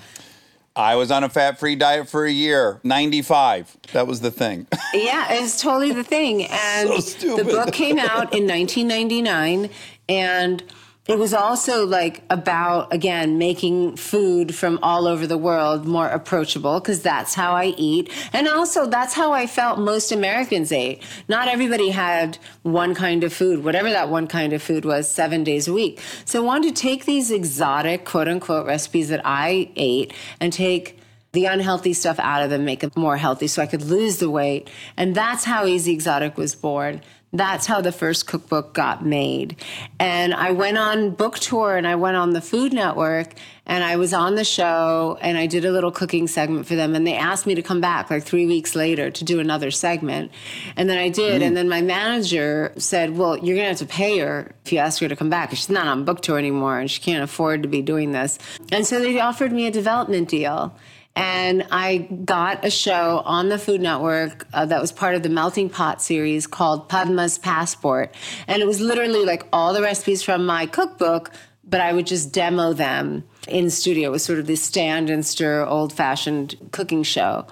I was on a fat free diet for a year, 95. That was the thing. Yeah, it's totally the thing. And So the book came out in 1999 and it was also like about again making food from all over the world more approachable because that's how I eat and also that's how I felt most Americans ate not everybody had one kind of food whatever that one kind of food was 7 days a week so I wanted to take these exotic quote unquote recipes that I ate and take the unhealthy stuff out of them, make them more healthy so I could lose the weight. And that's how Easy Exotic was born. That's how the first cookbook got made. And I went on book tour and I went on the Food Network and I was on the show and I did a little cooking segment for them. And they asked me to come back like three weeks later to do another segment. And then I did. And mm. then my manager said, Well, you're going to have to pay her if you ask her to come back. She's not on book tour anymore and she can't afford to be doing this. And so they offered me a development deal and I got a show on the Food Network uh, that was part of the Melting Pot series called Padma's Passport. And it was literally like all the recipes from my cookbook, but I would just demo them in studio. It was sort of this stand and stir old fashioned cooking show.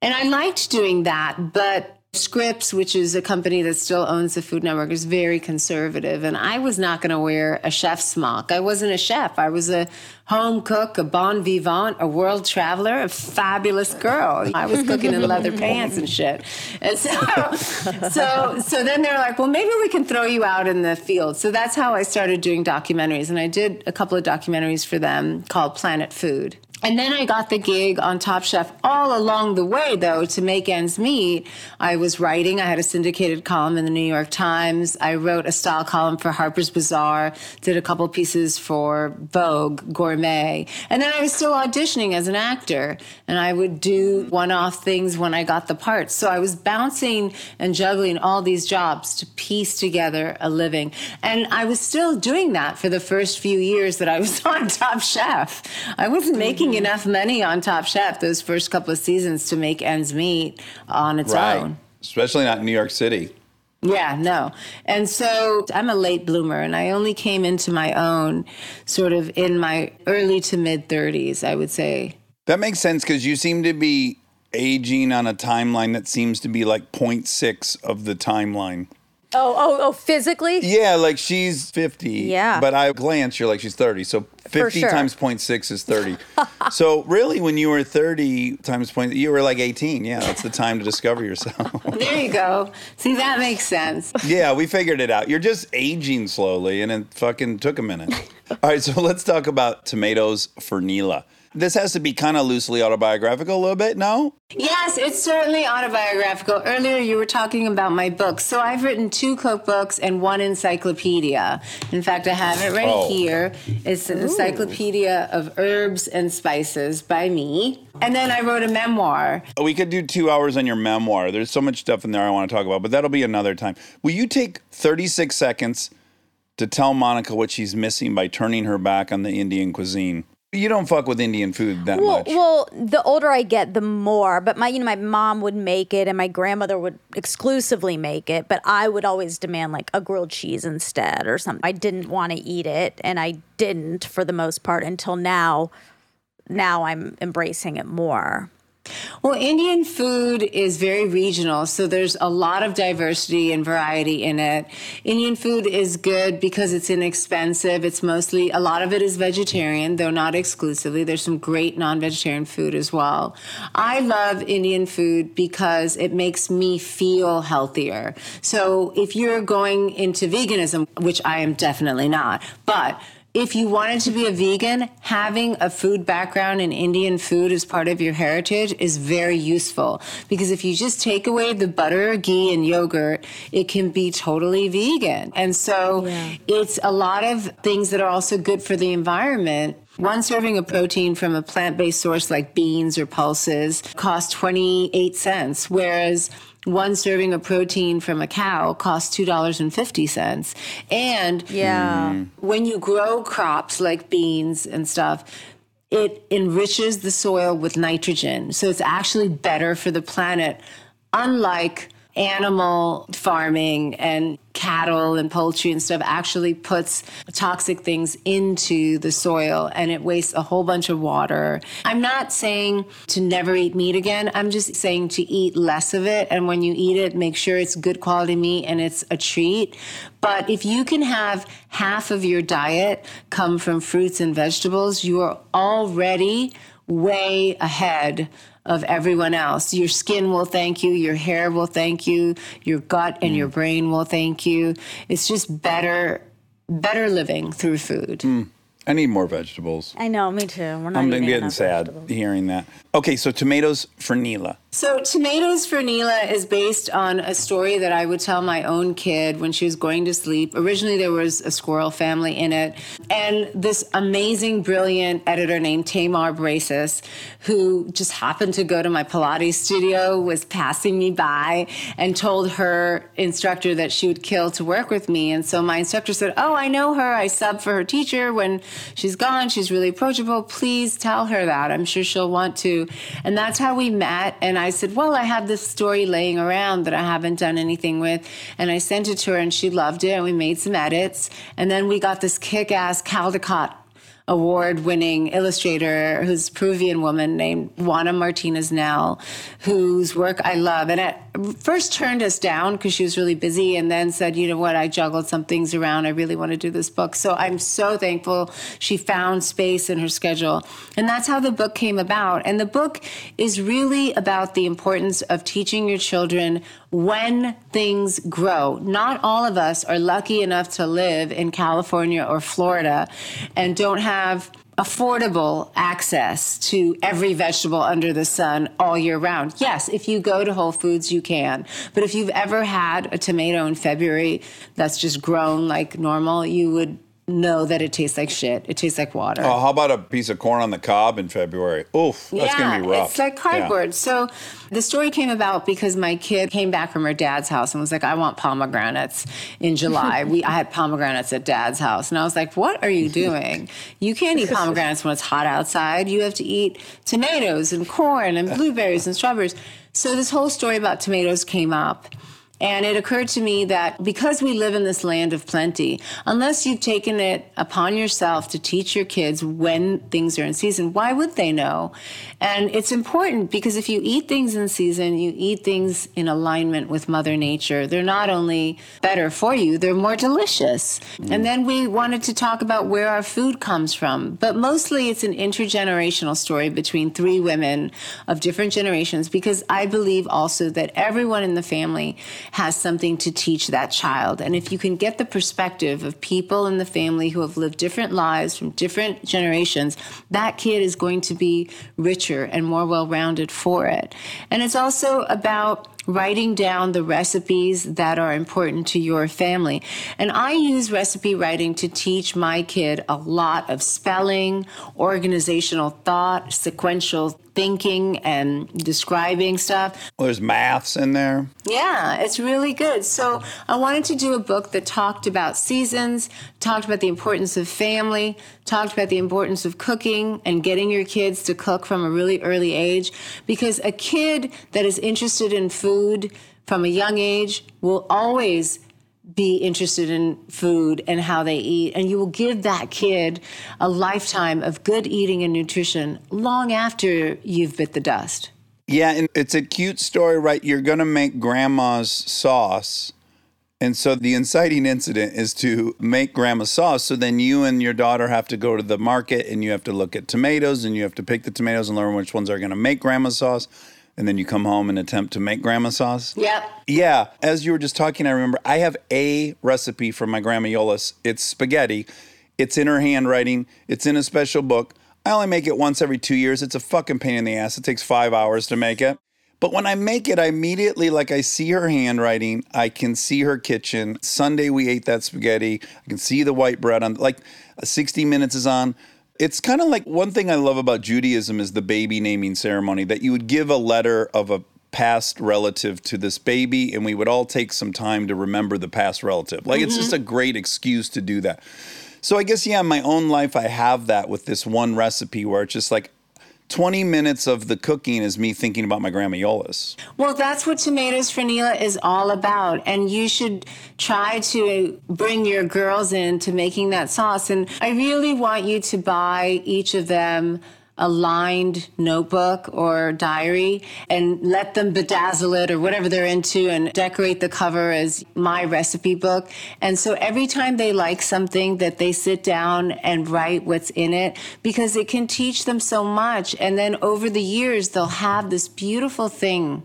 And I liked doing that, but Scripps, which is a company that still owns the Food Network, is very conservative. And I was not going to wear a chef's smock. I wasn't a chef. I was a home cook, a bon vivant, a world traveler, a fabulous girl. I was cooking in leather pants and shit. And so, so, so then they're like, well, maybe we can throw you out in the field. So that's how I started doing documentaries. And I did a couple of documentaries for them called Planet Food. And then I got the gig on Top Chef all along the way, though, to make ends meet. I was writing. I had a syndicated column in the New York Times. I wrote a style column for Harper's Bazaar, did a couple pieces for Vogue, Gourmet. And then I was still auditioning as an actor. And I would do one off things when I got the parts. So I was bouncing and juggling all these jobs to piece together a living. And I was still doing that for the first few years that I was on Top Chef. I wasn't oh making enough money on Top Chef those first couple of seasons to make ends meet on its Right. own. Especially not in New York City. Yeah, no. And so I'm a late bloomer and I only came into my own sort of in my early to mid 30s, I would say. That makes sense because you seem to be aging on a timeline that seems to be like 0.6 of the timeline. Oh, oh, oh, physically? Yeah, like she's 50. Yeah. But I glance, you're like she's 30. So 50 sure. times 0.6 is 30. so really, when you were 30 times point, you were like 18. Yeah, that's the time to discover yourself. There you go. See, that makes sense. yeah, we figured it out. You're just aging slowly, and it fucking took a minute. All right, so let's talk about tomatoes for Neela. This has to be kind of loosely autobiographical a little bit, no? Yes, it's certainly autobiographical. Earlier, you were talking about my books. So I've written two cookbooks and one encyclopedia. In fact, I have it right Oh. here. It's an encyclopedia of herbs and spices by me. And then I wrote a memoir. Oh, we could do two hours on your memoir. There's so much stuff in there I want to talk about, but that'll be another time. Will you take 36 seconds to tell Monica what she's missing by turning her back on the Indian cuisine? You don't fuck with Indian food that Well, much. well, the older I get, the more. But my, you know, my mom would make it, and my grandmother would exclusively make it. But I would always demand like a grilled cheese instead or something. I didn't want to eat it, and I didn't for the most part until now. Now I'm embracing it more. Well, Indian food is very regional, so there's a lot of diversity and variety in it. Indian food is good because it's inexpensive. It's mostly, a lot of it is vegetarian, though not exclusively. There's some great non vegetarian food as well. I love Indian food because it makes me feel healthier. So if you're going into veganism, which I am definitely not, but if you wanted to be a vegan, having a food background in Indian food as part of your heritage is very useful because if you just take away the butter, ghee, and yogurt, it can be totally vegan. And so it's a lot of things that are also good for the environment. One serving of protein from a plant based source like beans or pulses costs 28 cents, whereas one serving of protein from a cow costs $2.50. And Yeah. Mm. when you grow crops like beans and stuff, it enriches the soil with nitrogen. So it's actually better for the planet, unlike animal farming and cattle and poultry and stuff actually puts toxic things into the soil and it wastes a whole bunch of water. I'm not saying to never eat meat again. I'm just saying to eat less of it. And when you eat it, make sure it's good quality meat and it's a treat. But if you can have half of your diet come from fruits and vegetables, you are already way ahead of everyone else. Your skin will thank you, your hair will thank you, your gut and your mm. brain will thank you. It's just better better living through food. Mm. I need more vegetables. I know, me too. We're not I'm eating getting enough sad vegetables. hearing that. Okay, so tomatoes for Neela. So, Tomatoes for Neela is based on a story that I would tell my own kid when she was going to sleep. Originally, there was a squirrel family in it, and this amazing, brilliant editor named Tamar Brazis, who just happened to go to my Pilates studio, was passing me by and told her instructor that she would kill to work with me. And so my instructor said, Oh, I know her. I sub for her teacher when she's gone. She's really approachable. Please tell her that. I'm sure she'll want to. And that's how we met. And I said, Well, I have this story laying around that I haven't done anything with. And I sent it to her and she loved it. And we made some edits. And then we got this kick ass Caldecott award winning illustrator who's Peruvian woman named Juana Martinez Neal, whose work I love. And at first turned us down because she was really busy and then said, you know what, I juggled some things around. I really want to do this book. So I'm so thankful she found space in her schedule. And that's how the book came about. And the book is really about the importance of teaching your children when things grow. Not all of us are lucky enough to live in California or Florida and don't have affordable access to every vegetable under the sun all year round. Yes, if you go to Whole Foods, you can. But if you've ever had a tomato in February that's just grown like normal, you would know that it tastes like shit. It tastes like water. Oh, how about a piece of corn on the cob in February? Oof, that's gonna be rough. It's like Yeah. cardboard. So the story came about because my kid came back from her dad's house and was like, I want pomegranates in July. we I had pomegranates at dad's house. And I was like, What are you doing? You can't eat pomegranates when it's hot outside. You have to eat tomatoes and corn and blueberries and strawberries. So this whole story about tomatoes came up. And it occurred to me that because we live in this land of plenty, unless you've taken it upon yourself to teach your kids when things are in season, why would they know? And it's important because if you eat things in season, you eat things in alignment with Mother Nature. They're not only better for you, they're more delicious. Mm. And then we wanted to talk about where our food comes from. But mostly it's an intergenerational story between three women of different generations because I believe also that everyone in the family has something to teach that child. And if you can get the perspective of people in the family who have lived different lives from different generations, that kid is going to be richer and more well rounded for it. And it's also about writing down the recipes that are important to your family. And I use recipe writing to teach my kid a lot of spelling, organizational thought, sequential thinking, and describing stuff. Well, there's maths in there. Yeah, it's really good. So I wanted to do a book that talked about seasons, talked about the importance of family, talked about the importance of cooking and getting your kids to cook from a really early age. Because a kid that is interested in food from a young age will always be interested in food and how they eat. And you will give that kid a lifetime of good eating and nutrition long after you've bit the dust. Yeah, and it's a cute story, right? You're gonna make grandma's sauce. And so the inciting incident is to make grandma's sauce. So then you and your daughter have to go to the market and you have to look at tomatoes and you have to pick the tomatoes and learn which ones are gonna make grandma's sauce. And then you come home and attempt to make grandma sauce. Yep. Yeah, as you were just talking, I remember I have a recipe from my grandma Yolis. It's spaghetti. It's in her handwriting. It's in a special book. I only make it once every two years. It's a fucking pain in the ass. It takes five hours to make it. But when I make it, I immediately like I see her handwriting. I can see her kitchen. Sunday we ate that spaghetti. I can see the white bread on like 60 minutes is on. It's kind of like one thing I love about Judaism is the baby naming ceremony that you would give a letter of a past relative to this baby and we would all take some time to remember the past relative. Like it's just mm-hmm. a great excuse to do that. So I guess yeah, in my own life I have that with this one recipe where it's just like 20 minutes of the cooking is me thinking about my grandma. Well, that's what Tomatoes for Neela is all about. And you should try to bring your girls into making that sauce. And I really want you to buy each of them a lined notebook or diary and let them bedazzle it or whatever they're into and decorate the cover as my recipe book. And so every time they like something that they sit down and write what's in it because it can teach them so much. And then over the years, they'll have this beautiful thing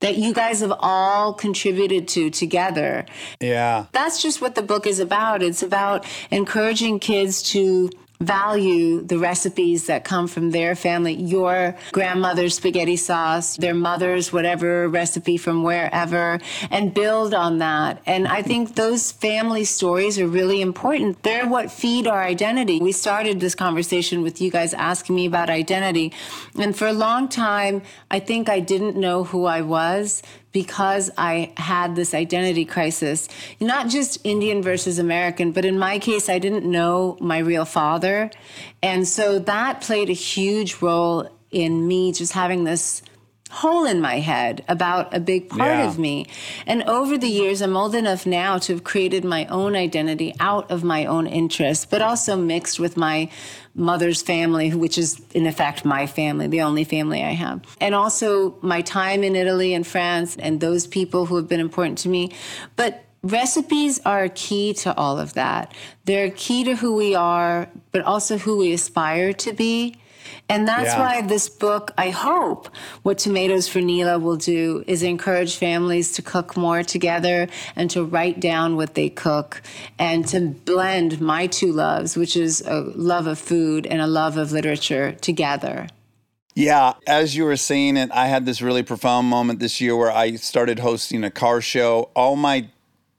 that you guys have all contributed to together. Yeah. That's just what the book is about. It's about encouraging kids to value the recipes that come from their family, your grandmother's spaghetti sauce, their mother's whatever recipe from wherever, and build on that. And I think those family stories are really important. They're what feed our identity. We started this conversation with you guys asking me about identity. And for a long time, I think I didn't know who I was because I had this identity crisis, not just Indian versus American, but in my case, I didn't know my real father. And so that played a huge role in me just having this hole in my head about a big part Yeah. of me. And over the years, I'm old enough now to have created my own identity out of my own interests, but also mixed with my mother's family, which is in effect my family, the only family I have. And also my time in Italy and France and those people who have been important to me. But recipes are key to all of that. They're key to who we are, but also who we aspire to be. And that's Yeah. why this book, I hope, what Tomatoes for Neela will do is encourage families to cook more together and to write down what they cook and to blend my two loves, which is a love of food and a love of literature, together. Yeah, as you were saying it, I had this really profound moment this year where I started hosting a car show. All my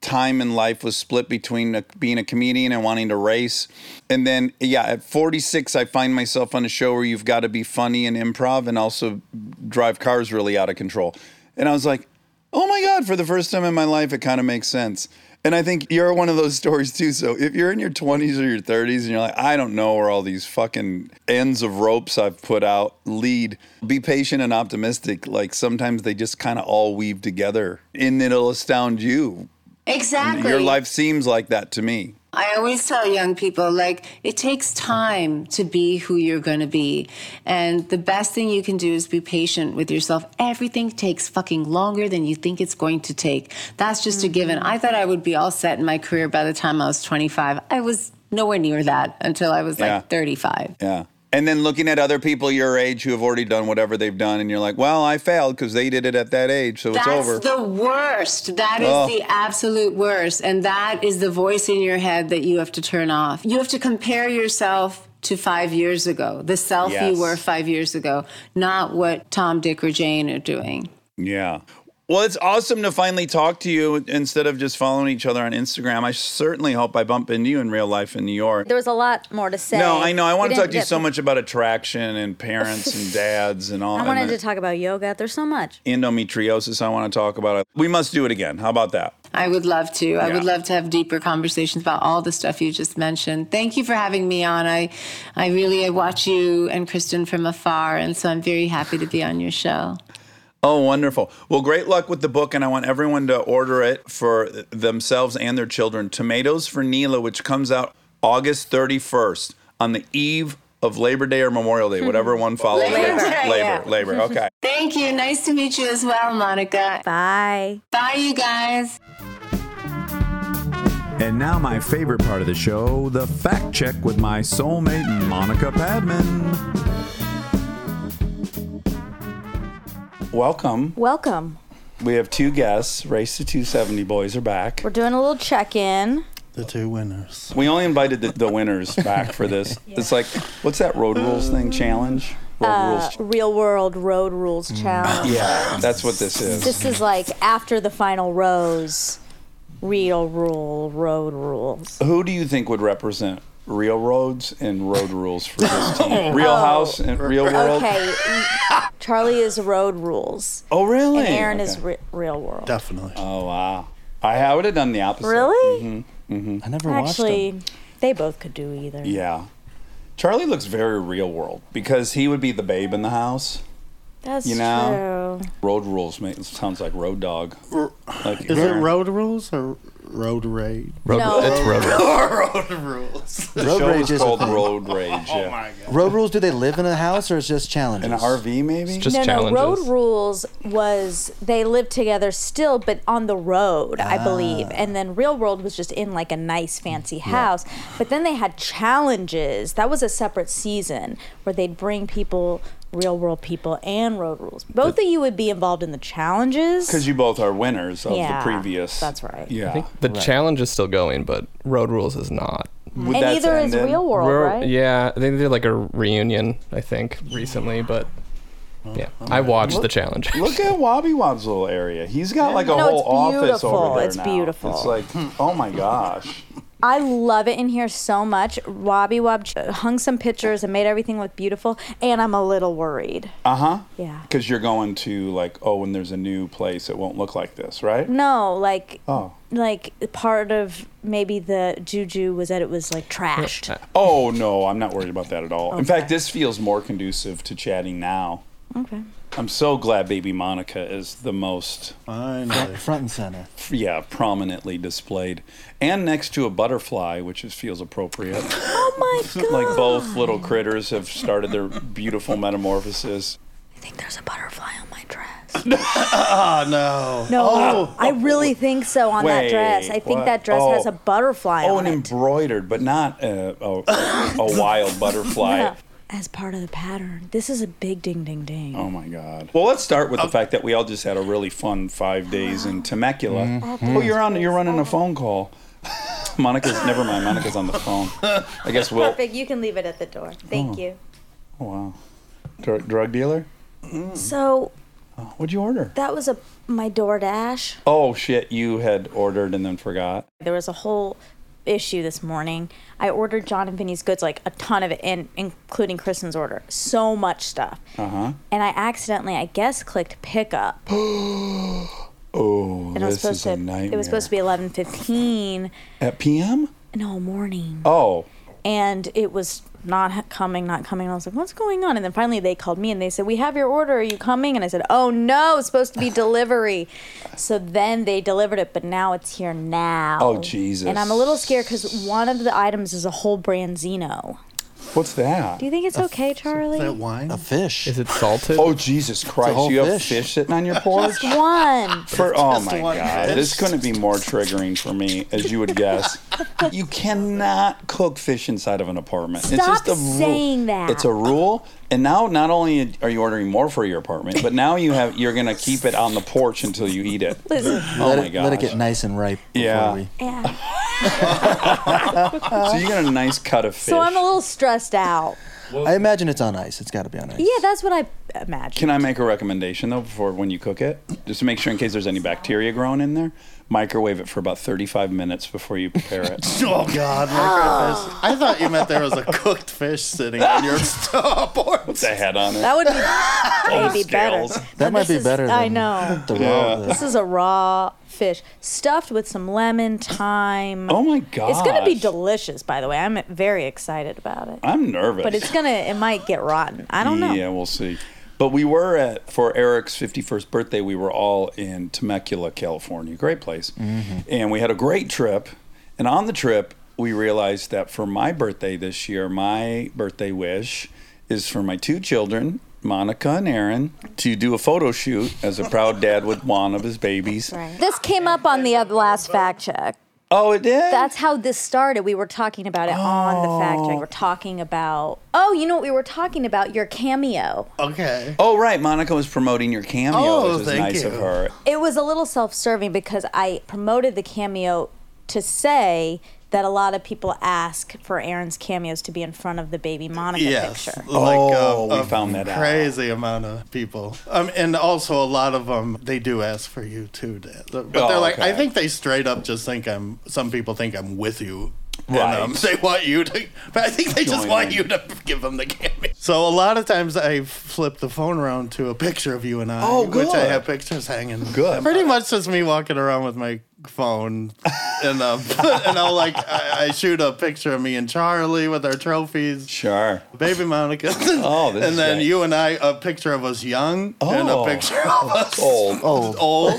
time in life was split between a, being a comedian and wanting to race. And then, yeah, at 46, I find myself on a show where you've got to be funny and improv and also drive cars really out of control. And I was like, oh my God, for the first time in my life, it kind of makes sense. And I think you're one of those stories too. So if you're in your 20s or your 30s and you're like, I don't know where all these fucking ends of ropes I've put out lead, be patient and optimistic. Like sometimes they just kind of all weave together and it'll astound you. Exactly. Your life seems like that to me. I always tell young people, like, it takes time to be who you're going to be. And the best thing you can do is be patient with yourself. Everything takes fucking longer than you think it's going to take. That's just a mm-hmm. given. I thought I would be all set in my career by the time I was 25. I was nowhere near that until I was like 35. Yeah. And then looking at other people your age who have already done whatever they've done, and you're like, well, I failed because they did it at that age, so That's it's over. That's the worst. That is Oh. the absolute worst. And that is the voice in your head that you have to turn off. You have to compare yourself to five years ago, the self Yes. you were five years ago, not what Tom, Dick, or Jane are doing. Yeah. Well, it's awesome to finally talk to you instead of just following each other on Instagram. I certainly hope I bump into you in real life in New York. There was a lot more to say. No, I know. I We want to talk to you so much about attraction and parents and dads and all. I wanted and to talk about yoga. There's so much. endometriosis. I want to talk about. it. We must do it again. How about that? I would love to. I would love to have deeper conversations about all the stuff you just mentioned. Thank you for having me on. I, I really I watch you and Kristen from afar, and so I'm very happy to be on your show. Oh, wonderful. Well, great luck with the book, and I want everyone to order it for themselves and their children. Tomatoes for Neela, which comes out August 31st on the eve of Labor Day or Memorial Day, whatever one follows. Labor Day, Labor, yeah. Labor. Okay. Thank you. Nice to meet you as well, Monica. Bye. Bye, you guys. And now, my favorite part of the show the fact check with my soulmate, Monica Padman. Welcome. Welcome. We have two guests. Race to 270 boys are back. We're doing a little check-in. The two winners. We only invited the, the winners back for this. It's like, what's that road rules thing? Challenge? Road Uh, rules. real world road rules challenge. Yeah, that's what this is. This is like after the final rose. Real rule road rules. Who do you think would represent real roads and road rules for this team? Real House and Real World? Okay, Charlie is road rules, Oh, really? and Aaron is re- real world. Definitely. Oh, wow. I, I would have done the opposite. Really? Mm-hmm. I never watched them. Actually, they both could do either. Yeah. Charlie looks very real world because he would be the babe in the house. That's You know? true. Road rules make sounds like road dog. Like Is it road rules or road rage? Road, No. It's road rage. road rules. The Road show rage is is called. Road Rage. yeah. Road rules? Do they live in a house or is just challenges? An RV maybe. Just no, challenges. no. Road rules was they lived together still, but on the road, I believe. Ah. And then Real World was just in like a nice, fancy house. But then they had challenges. That was a separate season where they'd bring people, Real World people, and Road Rules. Both of you would be involved in the challenges. Because you both are winners of Yeah, the previous. that's right. Yeah. The challenge is still going, but Road Rules is not. Would and neither is ended? Real World, Ro- right? Yeah, I think they did like a reunion. I think recently, but yeah, I watched the challenge. Look at Wobby Wob's little area. He's got like a No, whole office beautiful. over there It's now. beautiful. It's like, hmm, oh my gosh. I love it in here so much. Wobby Wob hung some pictures and made everything look beautiful, and I'm a little worried. Uh huh. Yeah. Because you're going to like, oh, when there's a new place, it won't look like this, right? No, like Oh. like part of maybe the juju was that it was like trashed. Oh no, I'm not worried about that at all. In fact, this feels more conducive to chatting now. Okay. I'm so glad baby Monica is the most Finally. Front and center. yeah, prominently displayed. And next to a butterfly, which is feels appropriate. Oh my god! like both little critters have started their beautiful metamorphosis. I think there's a butterfly on my dress. Oh no. No, oh. I really think so on that dress. I think what? that dress has Oh. a butterfly Oh, on and it. embroidered, but not a, a, a wild butterfly. Yeah. As part of the pattern. This is a big ding ding ding. Oh my God. Well, let's start with the fact that we all just had a really fun five days in Temecula. Mm-hmm. Oh, you're on. You're running a phone call. Monica's never mind. Monica's on the phone. I guess we'll. Perfect. You can leave it at the door. Thank you. Oh, wow. Drug, drug dealer. So What'd you order? that was a my DoorDash. Oh shit! You had ordered and then forgot. There was a whole issue this morning. I ordered Jon and Vinny's goods, like a ton of it, and including Kristen's order. So much stuff. Uh huh. And I accidentally, I guess, clicked pickup. Oh, And was this supposed is to a nightmare. it was supposed to be eleven fifteen. at PM. No, morning. Oh, And it was not coming, not coming. I was like, what's going on? And then finally they called me and they said, we have your order. Are you coming? And I said, oh no, it's supposed to be delivery. so then they delivered it, but now it's here now. Oh, Jesus. And I'm a little scared because one of the items is a whole branzino. What's that? Do you think it's okay, Charlie? That wine? A fish. Is it salted? Oh Jesus Christ! whole You have fish. fish sitting on your porch. One. For oh just my one god, fish. this couldn't be more triggering for me, as you would guess. you cannot cook fish inside of an apartment. it's Stop just a rule. saying that. It's a rule. And now, not only are you ordering more for your apartment, but now you have you're gonna keep it on the porch until you eat it. Listen. Oh let, my it, god! let it get nice and ripe. before Yeah. we- Yeah. So you got a nice cut of fish. So I'm a little stressed out. I imagine it's on ice. It's got to be on ice. Yeah, that's what I imagine. Can I make a recommendation though before when you cook it, just to make sure in case there's any bacteria growing in there? Microwave it for about 35 minutes before you prepare it. Oh God, microfish. Ah. I thought you meant there was a cooked fish sitting on your stove. the head on it. That would be maybe better. That But might be is- better than I know. the Yeah. This is a raw fish stuffed with some lemon, thyme. Oh my god! It's gonna be delicious, by the way. I'm very excited about it. I'm nervous. But it's gonna, it might get rotten. I don't know. Yeah, we'll see. But we were at for Eric's 51st birthday. We were all in Temecula, California. Great place, mm-hmm. and we had a great trip. And on the trip, we realized that for my birthday this year, my birthday wish is for my two children, Monica and Aaron, to do a photo shoot as a proud dad with one of his babies. This came up on the last fact check. Oh, it did. That's how this started. We were talking about it on the fact check. Oh. We're talking about, oh, you know what we were talking about? Your cameo. Okay. oh, right. Monica was promoting your cameo, Oh, which is thank nice you. of her. It was a little self serving because I promoted the cameo to say that a lot of people ask for Aaron's cameos to be in front of the baby Monica Yes, picture. like Oh, uh, we a found that out. crazy amount of people, um, and also a lot of them they do ask for you too, Dad. But Oh, they're like, okay. I think they straight up just think I'm. Some people think I'm with you. Right. And, um, they want you to, but I think they just want in. you to give them the cameo. So a lot of times I flip the phone around to a picture of you and I, Oh, good. which I have pictures hanging. Good. Pretty much just me walking around with my phone, and uh, and I'll like I, I shoot a picture of me and Charlie with our trophies. Sure. Baby Monica. Oh, this and is then great. you and I, a picture of us young, and Oh. a picture of us Old. Old. old.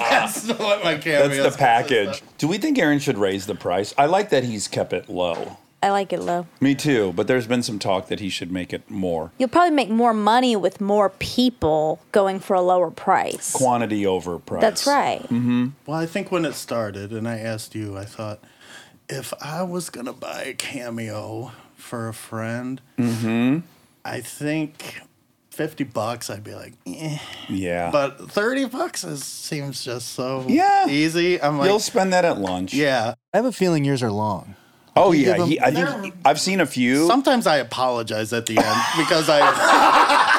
That's what my cameo. That's the package. Do we think Aaron should raise the price? I like that he's kept it low. I like it low. Me too, but there's been some talk that he should make it more. You'll probably make more money with more people going for a lower price. Quantity over price. That's right. Mm-hmm. Well, I think when it started, and I asked you, I thought, if I was gonna buy a cameo for a friend, Mm-hmm. I think fifty bucks, I'd be like, eh. Yeah. But thirty bucks is, seems just so Yeah. easy. I'm like, You'll spend that at lunch. yeah. I have a feeling yours are long. Oh You yeah. give 'em- He, I think I've seen a few. Sometimes I apologize at the end because I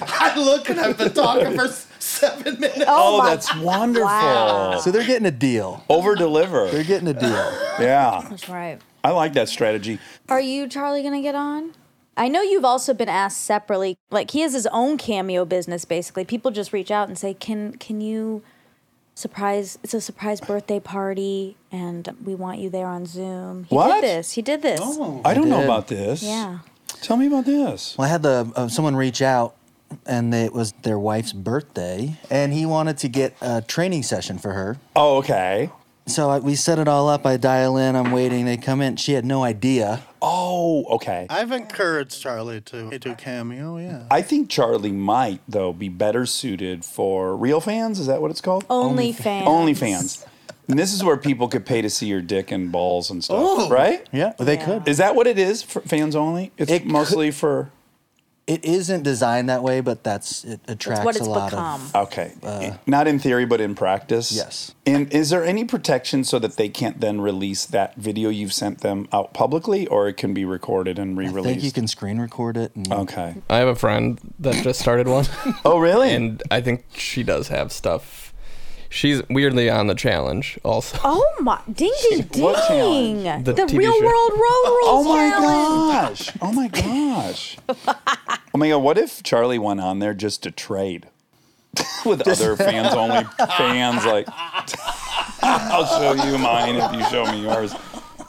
I look and I've been talking for seven minutes. Oh, oh, my- that's wonderful. Wow. So they're getting a deal. Over deliver. They're getting a deal. Yeah. That's right. I like that strategy. Are you, Charlie, going to get on? I know you've also been asked separately. Like he has his own cameo business. Basically, people just reach out and say, "Can can you surprise? It's a surprise birthday party, and we want you there on Zoom." He What? did this? He did this. I don't know about this. Yeah. Tell me about this. Well, I had the uh, someone reach out, and it was their wife's birthday, and he wanted to get a training session for her. Oh, okay. So I, we set it all up. I dial in. I'm waiting. They come in. She had no idea. Oh, okay. I've encouraged Charlie to do cameo. Yeah. I think Charlie might though be better suited for real fans. Is that what it's called? Only fans. Only fans. And this is where people could pay to see your dick and balls and stuff, Oh. right? Yeah, they Yeah. could. Is that what it is for fans only? It's It could- mostly for. It isn't designed that way, but that's it attracts what a lot become. of. Okay. Uh, not in theory, but in practice. Yes. And is there any protection so that they can't then release that video you've sent them out publicly, or it can be recorded and re-released? I think you can screen record it. And Okay. I have a friend that just started one, Oh, really? and I think she does have stuff. She's weirdly on the challenge also. Oh my! Ding ding ding! What? The The, real show. world road rules Oh my challenge. gosh! Oh my gosh! oh my god! What if Charlie went on there just to trade with other fans only fans? Like, I'll show you mine if you show me yours.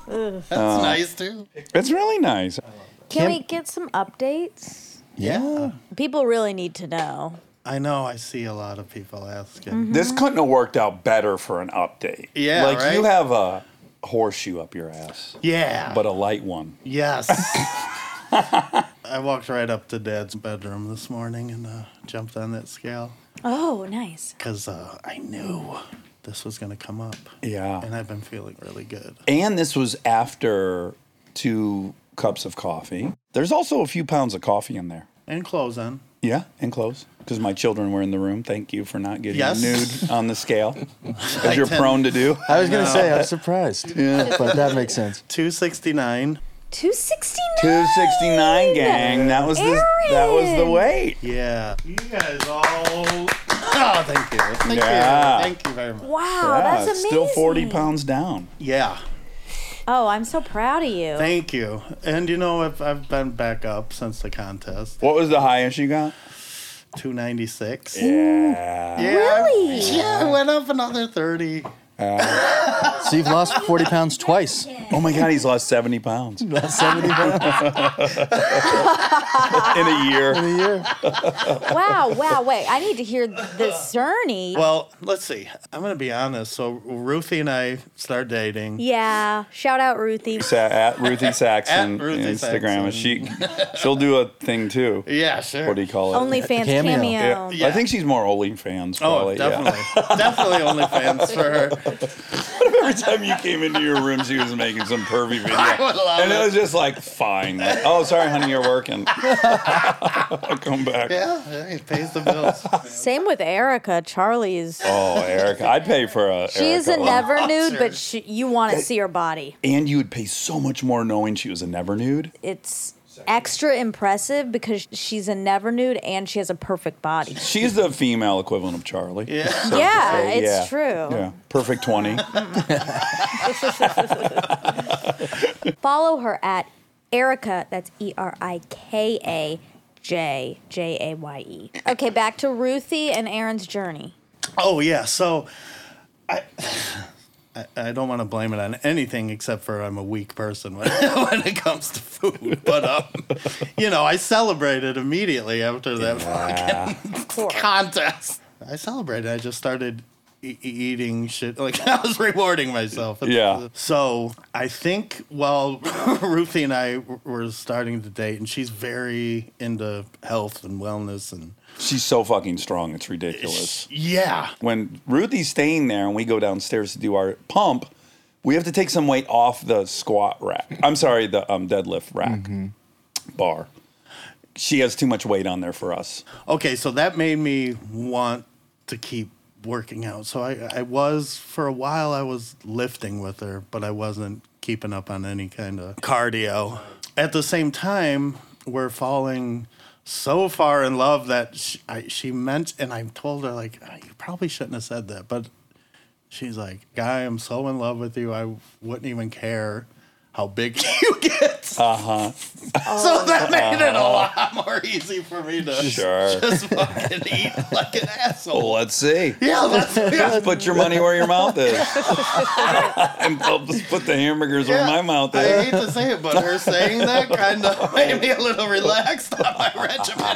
That's uh, nice too. It's really nice. Can we get some updates? Yeah. People really need to know. I know. I see a lot of people asking. Mm-hmm. This couldn't have worked out better for an update. Yeah, like you have a horseshoe up your ass, Yeah. but a light one. Yes. I walked right up to Dad's bedroom this morning and uh, jumped on that scale Oh, nice. because uh, I knew this was going to come up. Yeah. And I've been feeling really good. And this was after two cups of coffee. There's also a few pounds of coffee in there. And clothes on. Yeah, and clothes. Because my children were in the room. Thank you for not getting Yes. nude on the scale, as you're tend- prone to do. I was gonna say I'm surprised. Yeah, but that makes sense. 269. 269. 269 gang. That was the that was the Aaron! weight. Yeah. You guys all. Oh, thank you. Thank Yeah. you. Thank you very much. Wow, Yeah, that's it's amazing. still 40 pounds down. Yeah. Oh, I'm so proud of you. Thank you. And you know, I've, I've been back up since the contest. What was the highest you got? 296. Yeah. Yeah. Really? Yeah, I went up another 30. So you've lost 40 pounds twice. Oh my God, he's lost 70 pounds in 70 pounds a year. in a year. wow, wow, wait. I need to hear this journey. Well, let's see. I'm going to be honest. So, Ruthie and I start dating. yeah. Shout out Ruthie. Sa- at Ruthie Saxon At Ruthie Instagram. Saxon. She she'll do a thing too. Yeah, sure. What do you call it? OnlyFans Cameo. cameo. Yeah. I think she's more OnlyFans. Oh, Probably. yeah. definitely. definitely OnlyFans for her. Every time you came into your room, she was making some pervy video, would love and it it. was just like, fine. Like, oh, sorry, honey, you're working. I'll come back. Yeah, hey, it pays the bills. Same with Erica. Charlie's. Oh, Erica, I'd pay for a. She is a Erica one. never nude, but she, you want to see her body. And you would pay so much more knowing she was a never nude. It's extra impressive because she's a never nude and she has a perfect body. She's the female equivalent of Charlie. Yeah. So Yeah, it's yeah. true. Yeah, perfect twenty. Follow her at Erica. That's E R I K A J J A Y E. Okay, back to Ruthie and Aaron's journey. Oh yeah, so I I, I don't want to blame it on anything except for I'm a weak person when, when it comes to food. But um, you know, I celebrated immediately after that fucking contest. I celebrated. I just started e- eating shit like I was rewarding myself. Yeah. So I think while Ruthie and I were starting to date, and she's very into health and wellness and She's so fucking strong. It's ridiculous. yeah. When Ruthie's staying there and we go downstairs to do our pump, we have to take some weight off the squat rack. I'm sorry, the um, deadlift rack bar. She has too much weight on there for us. Okay, so that made me want to keep working out. So I, I was for a while I was lifting with her, but I wasn't keeping up on any kind of cardio. At the same time, we're falling so far in love that she, I, she meant, and I told her like, "Ah, you probably shouldn't have said that, but she's like, guy, I'm so in love with you, I wouldn't even care how big you get. Uh huh. So that made it a lot more easy for me to Sure. just fucking eat like an asshole. Well, let's see. Yeah, that's yeah. Put your money where your mouth is. and I'll just put the hamburgers where my mouth I is. hate to say it, but her saying that kind of made me a little relaxed on my regimen.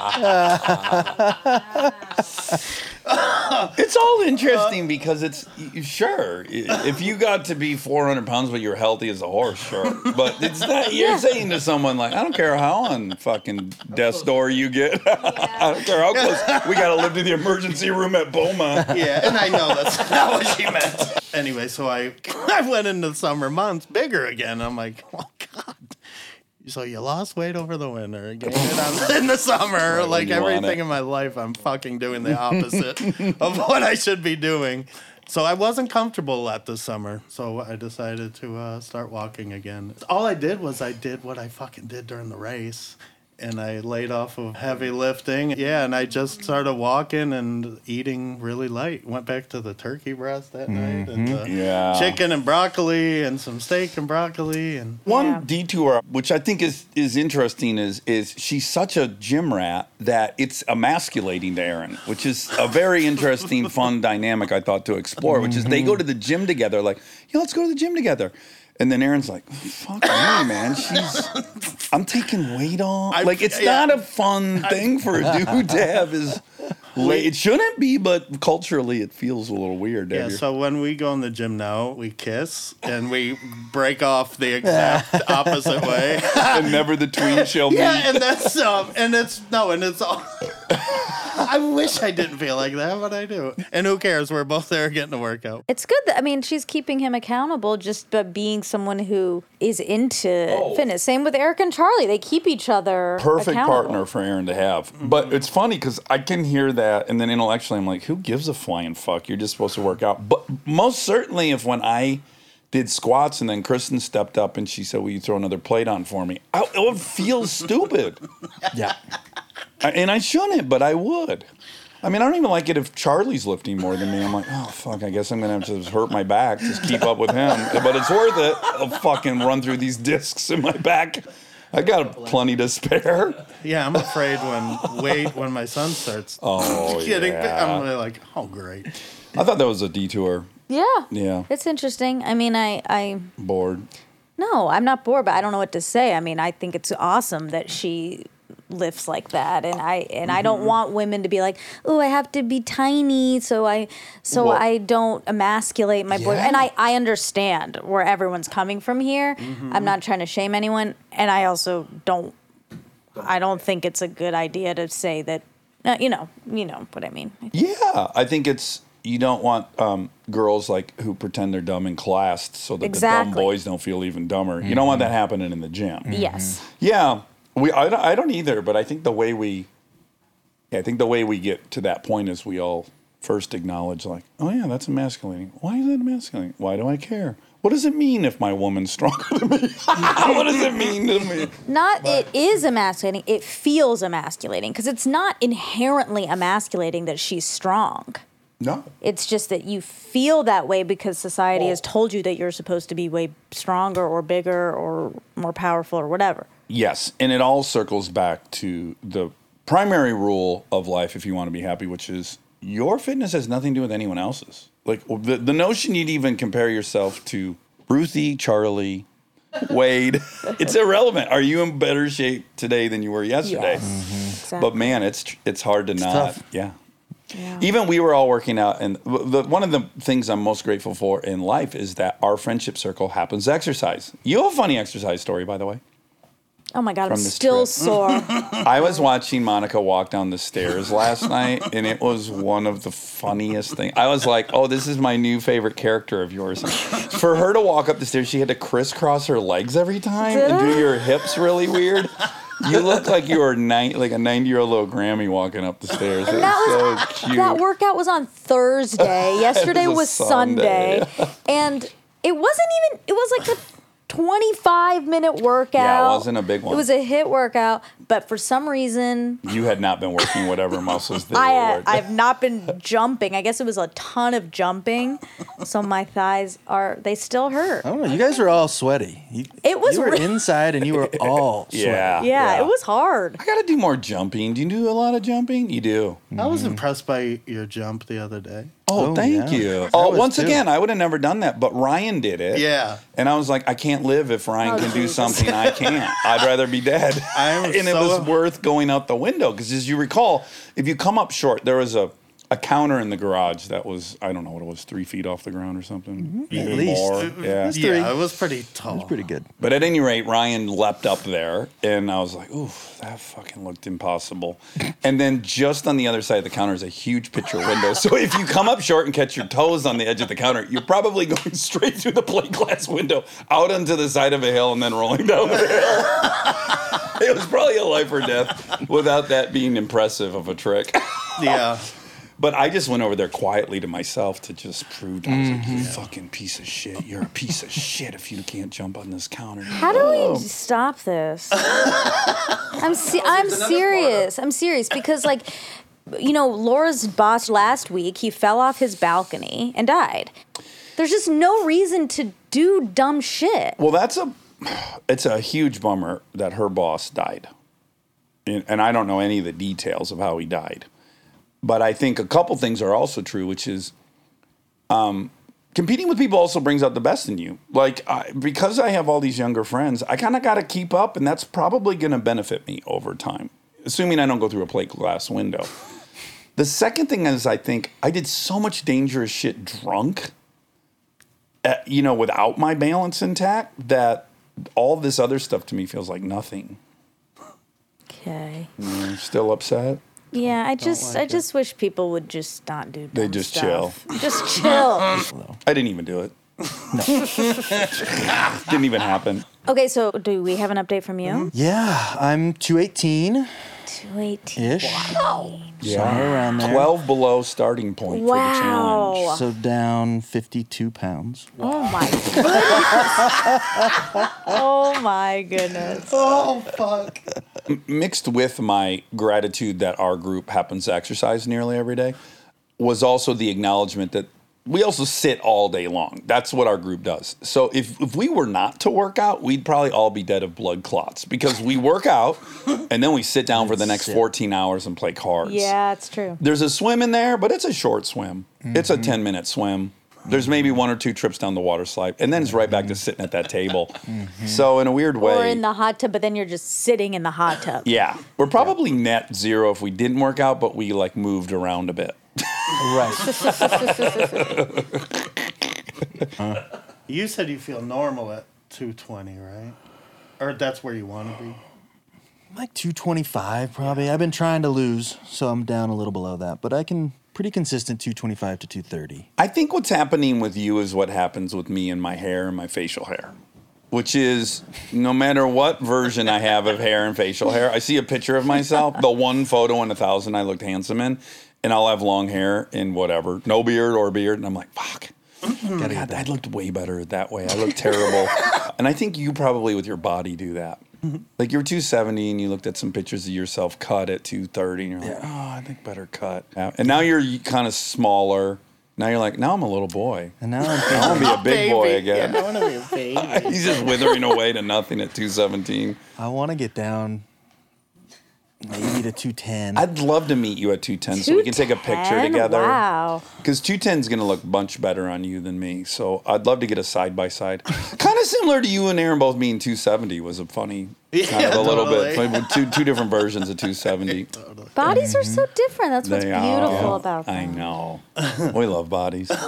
It's all interesting uh, because it's sure if you got to be 400 pounds but you're healthy as a horse, sure. But it's not. You're saying to someone like, I don't care how on fucking death's door you get. I don't care how close. We got to live to the emergency room at Boma. Yeah, and I know that's not what she meant. Anyway, so I I went into the summer months bigger again. I'm like, oh god. So you lost weight over the winter, gained it on, in the summer. Right like everything in my life, I'm fucking doing the opposite of what I should be doing. So I wasn't comfortable at this summer. So I decided to uh, start walking again. All I did was I did what I fucking did during the race. And I laid off of heavy lifting. Yeah, and I just started walking and eating really light. Went back to the turkey breast that night and mm-hmm. the Yeah. chicken and broccoli and some steak and broccoli and One Yeah. detour, which I think is is interesting, is is she's such a gym rat that it's emasculating to Aaron, which is a very interesting, fun dynamic I thought to explore. Which is they go mm-hmm. to the gym together, like, yeah, let's go to the gym together. And then Aaron's like, "Fuck me, man! She's, I'm taking weight off. I- Like, it's yeah. not a fun thing for a dude to have. His, weight. it shouldn't be, but culturally, it feels a little weird. Yeah, have your- so when we go in the gym now, we kiss and we break off the exact opposite way. and never the tween shall meet. yeah, and that's um, and it's no, and it's all. I wish I didn't feel like that, but I do. And who cares? We're both there getting a workout. It's good that I mean she's keeping him accountable just by being someone who is into fitness. Same with Eric and Charlie; they keep each other perfect partner for Aaron to have. But it's funny because I can hear that, and then intellectually, I'm like, who gives a flying fuck? You're just supposed to work out. But most certainly, if when I did squats and then Kristen stepped up and she said, "Will you throw another plate on for me?" I, it would feel stupid, Yeah. I- and I shouldn't, but I would. I mean, I don't even like it if Charlie's lifting more than me. I'm like, oh fuck, I guess I'm gonna have to just hurt my back, just keep up with him. But it's worth it. I'll fucking run through these discs in my back. I got plenty to spare. Yeah, I'm afraid when wait when my son starts Oh getting, yeah. I'm really like, oh great. I thought that was a detour. Yeah, Yeah, it's interesting. I mean, I I bored. no, I'm not bored, but I don't know what to say. I mean, I think it's awesome that she lifts like that and I and I Mm-hmm. don't want women to be like, "Oh, I have to be tiny so I so Well- I don't emasculate my boy." And I I understand where everyone's coming from here. Mm-hmm. I'm not trying to shame anyone and I also don't I don't think it's a good idea to say that uh, you know, you know what I mean. Yeah, I think it's you don't want um, girls like who pretend they're dumb in class so that the dumb boys don't feel even dumber. You don't want that happening in the gym. Yes. Yeah, we. I don't, I don't either, but I think the way we, yeah, I think the way we get to that point is we all first acknowledge like, oh yeah, that's emasculating. Why is that emasculating? Why do I care? What does it mean if my woman's stronger than me? what does it mean to me? Not it is emasculating. It feels emasculating because it's not inherently emasculating that she's strong. No. It's just that you feel that way because society has told you that you're supposed to be way stronger or bigger or more powerful or whatever. Yes, and it all circles back to the primary rule of life if you want to be happy, which is your fitness has nothing to do with anyone else's. Like the, the notion you'd even compare yourself to Ruthie, Charlie, Wade, it's irrelevant. Are you in better shape today than you were yesterday? Mm-hmm. Exactly. But man, it's it's hard to not. tough. Yeah. Yeah. Even we were all working out, and the, one of the things I'm most grateful for in life is that our friendship circle happens to exercise. You have a funny exercise story, by the way. Oh my god, I'm still trip. sore. I was watching Monica walk down the stairs last night, and it was one of the funniest things. I was like, "Oh, this is my new favorite character of yours." For her to walk up the stairs, she had to crisscross her legs every time Did and do I? your hips really weird. You look like you were nine, like a ninety-year-old little Grammy walking up the stairs. It That was so cute. that workout was on Thursday. Yesterday was was Sunday. Sunday, and it wasn't even. It was like a 25 minute workout. Yeah, it wasn't a big one. It was a HIIT workout, but for some reason, You had not been working whatever muscles they I were. I've not been jumping. I guess it was a ton of jumping, so my thighs are they still hurt. I don't know. You guys were all sweaty. You, It was You were re- inside and you were all sweaty. yeah, Yeah, it was hard. I got to do more jumping. Do you do a lot of jumping? You do. I was mm-hmm. impressed by your jump the other day. Oh, Oh, thank yeah. you. Oh, once too. again, I would have never done that, but Ryan did it. Yeah. And I was like, I can't live if Ryan Oh, can do something I can't. I'd rather be dead. I am and it so- was worth going out the window because, as you recall, if you come up short, there was a, a counter in the garage that was, I don't know what it was, three feet off the ground or something. Mm-hmm. At least. more. Yeah. three. Yeah, it was pretty tall. It was pretty good. But at any rate, Ryan leapt up there, and I was like, "Ooh, that fucking looked impossible." And then just on the other side of the counter is a huge picture window. So if you come up short and catch your toes on the edge of the counter, you're probably going straight through the plate glass window, out onto the side of a hill, and then rolling down the hill. it was probably a life or death without that being impressive of a trick. Yeah. But I just went over there quietly to myself to just prove I was like, Mm-hmm. "You fucking piece of shit! You're a piece of shit if you can't jump on this counter." How do we stop this? I'm se- I'm serious. I'm serious because like you know, Laura's boss last week, he fell off his balcony and died. There's just no reason to do dumb shit. Well, that's a it's a huge bummer that her boss died, and, and I don't know any of the details of how he died, but I think a couple things are also true, which is, um, competing with people also brings out the best in you. Like I, because I have all these younger friends, I kind of got to keep up, and that's probably going to benefit me over time, assuming I don't go through a plate glass window. The second thing is, I think I did so much dangerous shit drunk uh, you know, without my balance intact, that all this other stuff to me feels like nothing. Okay. Still upset? Yeah, I just I just wish people would just not do dumb They just stuff. Just chill. I didn't even do it. Didn't even happen. okay, so do we have an update from you? Yeah, I'm 218 218. ish. Somewhere around there. 12 below starting point for the challenge. Wow. So down 52 pounds. Oh my goodness. oh my goodness. Oh fuck. Mixed with my gratitude that our group happens to exercise nearly every day was also the acknowledgement that we also sit all day long. That's what our group does. So if, if we were not to work out, we'd probably all be dead of blood clots because we work out and then we sit down for the next 14 hours and play cards. Yeah, it's true. There's a swim in there, but it's a short swim. It's a mm-hmm. 10 minute swim. There's maybe one or two trips down the water slide, and then it's right back to mm-hmm. sitting at that table. Mm-hmm. So, in a weird way, Or in the hot tub, but then you're just sitting in the hot tub. yeah, we're probably net zero if we didn't work out, but we like moved around a bit. Right. You said you feel normal at 220, right? Or that's where you want to be. like 225 probably. I've been trying to lose, so I'm down a little below that, but I can pretty consistent 225 to 230. I think what's happening with you is what happens with me and my hair and my facial hair, which is no matter what version I have of hair and facial hair, I see a picture of myself, the one photo in a thousand I looked handsome in, and I'll have long hair and whatever, no beard or beard, and I'm like, fuck. Mm-hmm. God, I looked way better that way. I look terrible. and I think you probably with your body do that. Mm-hmm. Like you were 270 and you looked at some pictures of yourself cut at 230 and you're like, oh, I think better cut. And now you're kind of smaller. Now you're like, now I'm a little boy. And now I'm I want to be a big boy again. Yeah, I want to be a baby. He's just withering away to nothing at 217. I want to get down maybe to 210. I'd love to meet you at 210 so we can take a picture 210? together. Wow. Because 210 is going to look much better on you than me. So I'd love to get a side by side. kind of similar to you and Aaron both being 270 was a funny, kind Yeah, of a little bit. totally. Like, Two, two different versions of 270. Bodies are mm-hmm. so different. That's what's They are. beautiful about them. I know. we love bodies.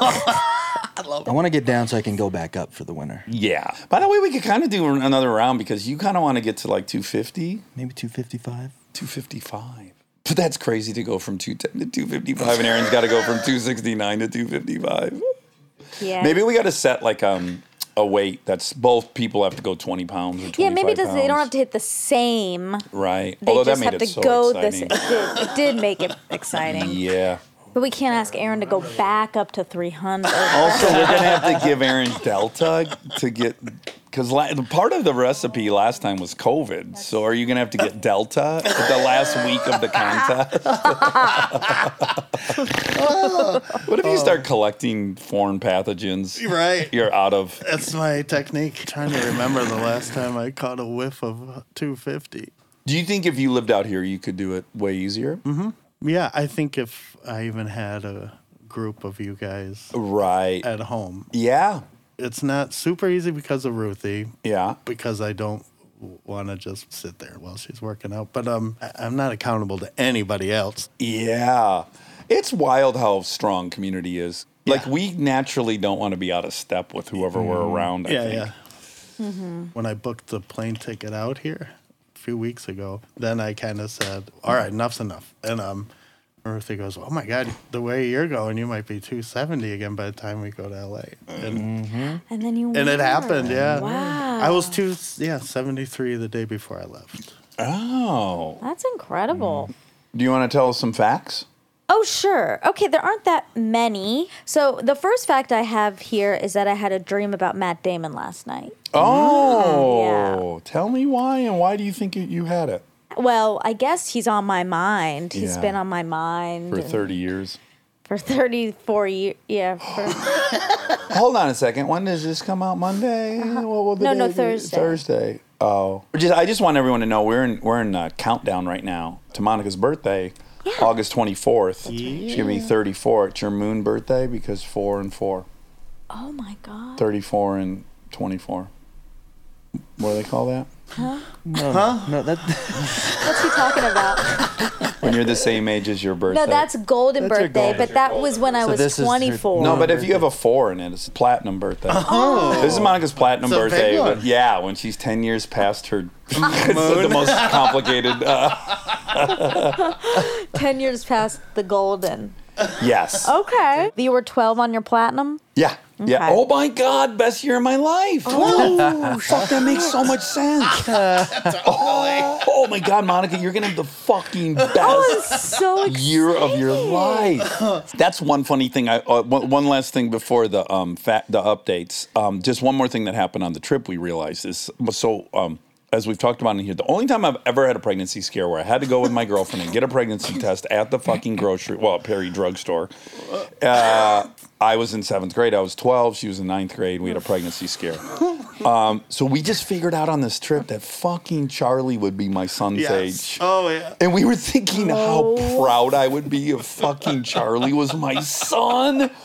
I want to get down so I can go back up for the winter. Yeah. By the way, we could kind of do another round because you kind of want to get to like 250, Maybe 255. 255. But that's crazy to go from 210 to 255, and Aaron's got to go from 269 to 255. Yeah. Maybe we got to set like um a weight that's both people have to go 20 pounds or 25 Yeah, maybe does, they don't have to hit the same. Right. They Although that made have it to so go the same. exciting. It did, it did make it exciting. Yeah. But we can't ask Aaron to go back up to 300. Also, we're gonna have to give Aaron Delta to get because la- part of the recipe last time was COVID. So are you gonna have to get Delta at the last week of the contest? what if you start collecting foreign pathogens? Right. You're out of. That's my technique. trying to remember the last time I caught a whiff of 250. Do you think if you lived out here, you could do it way easier? Mm-hmm. Yeah, I think if I even had a group of you guys Right. at home, Yeah. it's not super easy because of Ruthie. Yeah. Because I don't want to just sit there while she's working out. But um, I- I'm not accountable to anybody else. Yeah. It's wild how strong community is. Like we naturally don't want to be out of step with whoever we're around. I yeah, think. yeah. When I booked the plane ticket out here a few weeks ago, then I kind of said, "All right, enough's enough." And um, Ruthie goes, "Oh my God, the way you're going, you might be 270 again by the time we go to LA." And and then you and it happened, yeah. Wow. I was two, yeah, 73 the day before I left. Oh. That's incredible. Do you want to tell us some facts? Oh, sure. Okay, there aren't that many. So the first fact I have here is that I had a dream about Matt Damon last night. Oh. Tell me why and why do you think you, you had it Well, I guess he's on my mind. He's Yeah. been on my mind for and- 30 years? for 34 years. Yeah. For, Hold on a second. When does this come out? Monday? What will the Uh-huh. No, no, be? Thursday. Thursday. Oh. Just, I just want everyone to know we're in we're in uh, countdown right now to Monica's birthday, August 24th. Yeah. She's going to be 34. It's your moon birthday because 4 and 4. oh my God. 34 and 24. What do they call that? Huh? No, no, that What's he talking about? When you're the same age as your birthday. No, that's golden That's birthday, golden. but that was when I So was this is her- 24. No, but if you have a four in it, it's platinum birthday. Oh. This is Monica's platinum It's birthday. but yeah, when she's 10 years past her. It's the most complicated. Uh, 10 years past the golden. yes. Okay. You were 12 on your platinum? Yeah. Yeah. Okay. Oh my God, best year of my life. Oh, fuck, that makes so much sense. oh, oh my God, Monica, you're going to have the fucking best. Oh, I'm so excited. year of your life. That's one funny thing. I uh, one, one last thing before the um fa- the updates. Um, just one more thing that happened on the trip. We realized is so um. As we've talked about in here, the only time I've ever had a pregnancy scare where I had to go with my girlfriend and get a pregnancy test at the fucking grocery, well, Perry drugstore. Uh, I was in seventh grade. I was 12. She was in ninth grade. We had a pregnancy scare. Um, so we just figured out on this trip that fucking Charlie would be my son's Yes. age. Oh, yeah. And we were thinking how proud I would be if fucking Charlie was my son.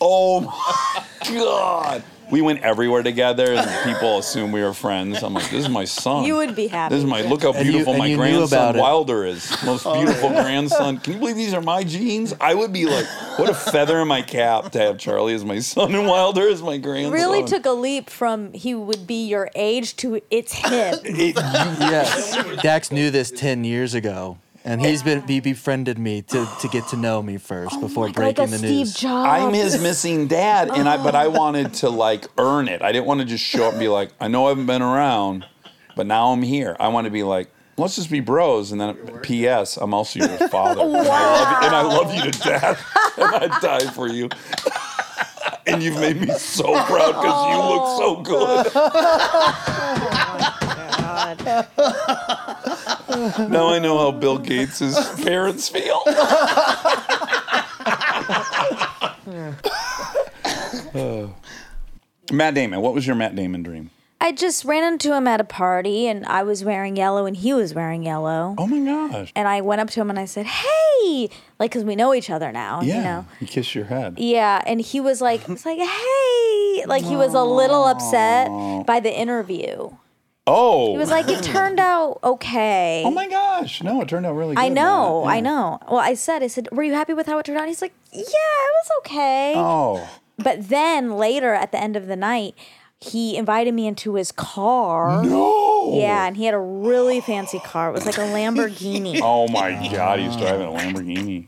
Oh my God. We went everywhere together and people assume we were friends. I'm like, this is my son. You would be happy. This is my look how And you- beautiful and my grandson. Wilder is. Most oh. beautiful grandson. Can you believe these are my genes? I would be like, what a feather in my cap to have Charlie as my son and Wilder as my grandson. Really took a leap from he would be your age to it's him. It- yes. Dax knew this 10 years ago. And he's been he befriended me to, to get to know me first before like breaking a the Steve news. Jobs. I'm his missing dad, and I but I wanted to like earn it. I didn't want to just show up and be like, I know I haven't been around, but now I'm here. I want to be like, let's just be bros, and then P.S. I'm also your father, and, I love, and I love you to death, and I die for you. and you've made me so proud because you look so good. now I know how Bill Gates' parents feel. Matt Damon, what was your Matt Damon dream? I just ran into him at a party and I was wearing yellow and he was wearing yellow. Oh my gosh. And I went up to him and I said, "Hey," like because we know each other now. Yeah. You know. You kiss your head. Yeah, and he was like, "It's like, hey," like he was a little upset by the interview. Oh. He was like, "It turned out okay." Oh my gosh. No, it turned out really good. I know, man. I know. Well, I said, I said, "Were you happy with how it turned out?" He's like, "Yeah, it was okay." Oh. But then later at the end of the night, he invited me into his car. No. Yeah, and he had a really fancy car. It was like a Lamborghini. Oh my God, he's driving a Lamborghini.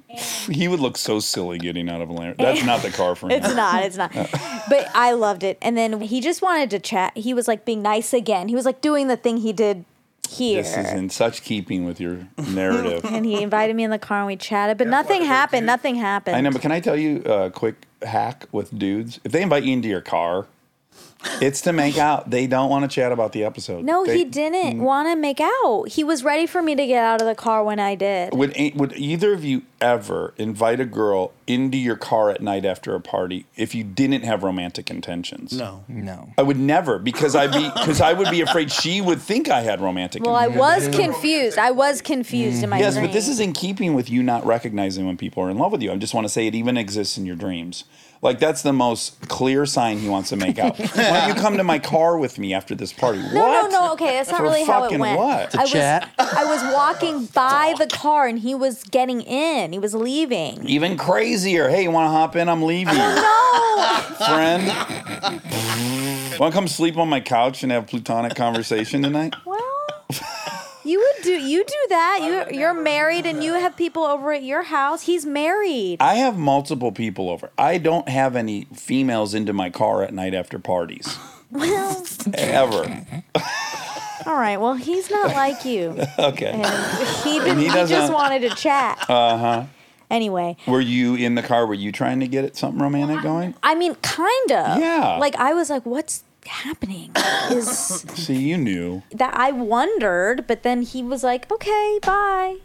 He would look so silly getting out of a Lamborghini. That's not the car for him. It's not, it's not. But I loved it. And then he just wanted to chat. He was like being nice again. He was like doing the thing he did here. This is in such keeping with your narrative. and he invited me in the car and we chatted, but nothing happened. Nothing happened. I know, but can I tell you a quick hack with dudes? If they invite you into your car, it's to make out. They don't want to chat about the episode. No, They- he didn't mm. want to make out. He was ready for me to get out of the car when I did. Would would either of you ever invite a girl into your car at night after a party if you didn't have romantic intentions? No. No. I would never because I'd be because I would be afraid she would think I had romantic. Intentions. Well, I was confused. I was confused in my Yes, dream. but this is in keeping with you not recognizing when people are in love with you. I just want to say it even exists in your dreams. Like that's the most clear sign he wants to make out. Why don't you come to my car with me after this party? No, what? no, no. Okay, that's not For really how it fucking went. what? I was, chat? I was walking by the car and he was getting in. He was leaving. Even crazier. Hey, you want to hop in? I'm leaving. No. Friend. want to come sleep on my couch and have a plutonic conversation tonight? Well, you would do you do that. You you're married and you have people over at your house. He's married. I have multiple people over. I don't have any females into my car at night after parties. Well, Ever. all right. Well, he's not like you. Okay. And he didn't. he He, just wanted to chat. Uh huh. Anyway, Were you in the car? Were you trying to get it something romantic going? I mean, kind of. Yeah. Like I was like, what's happening? Is See, you knew. that I wondered, but then he was like, okay, bye.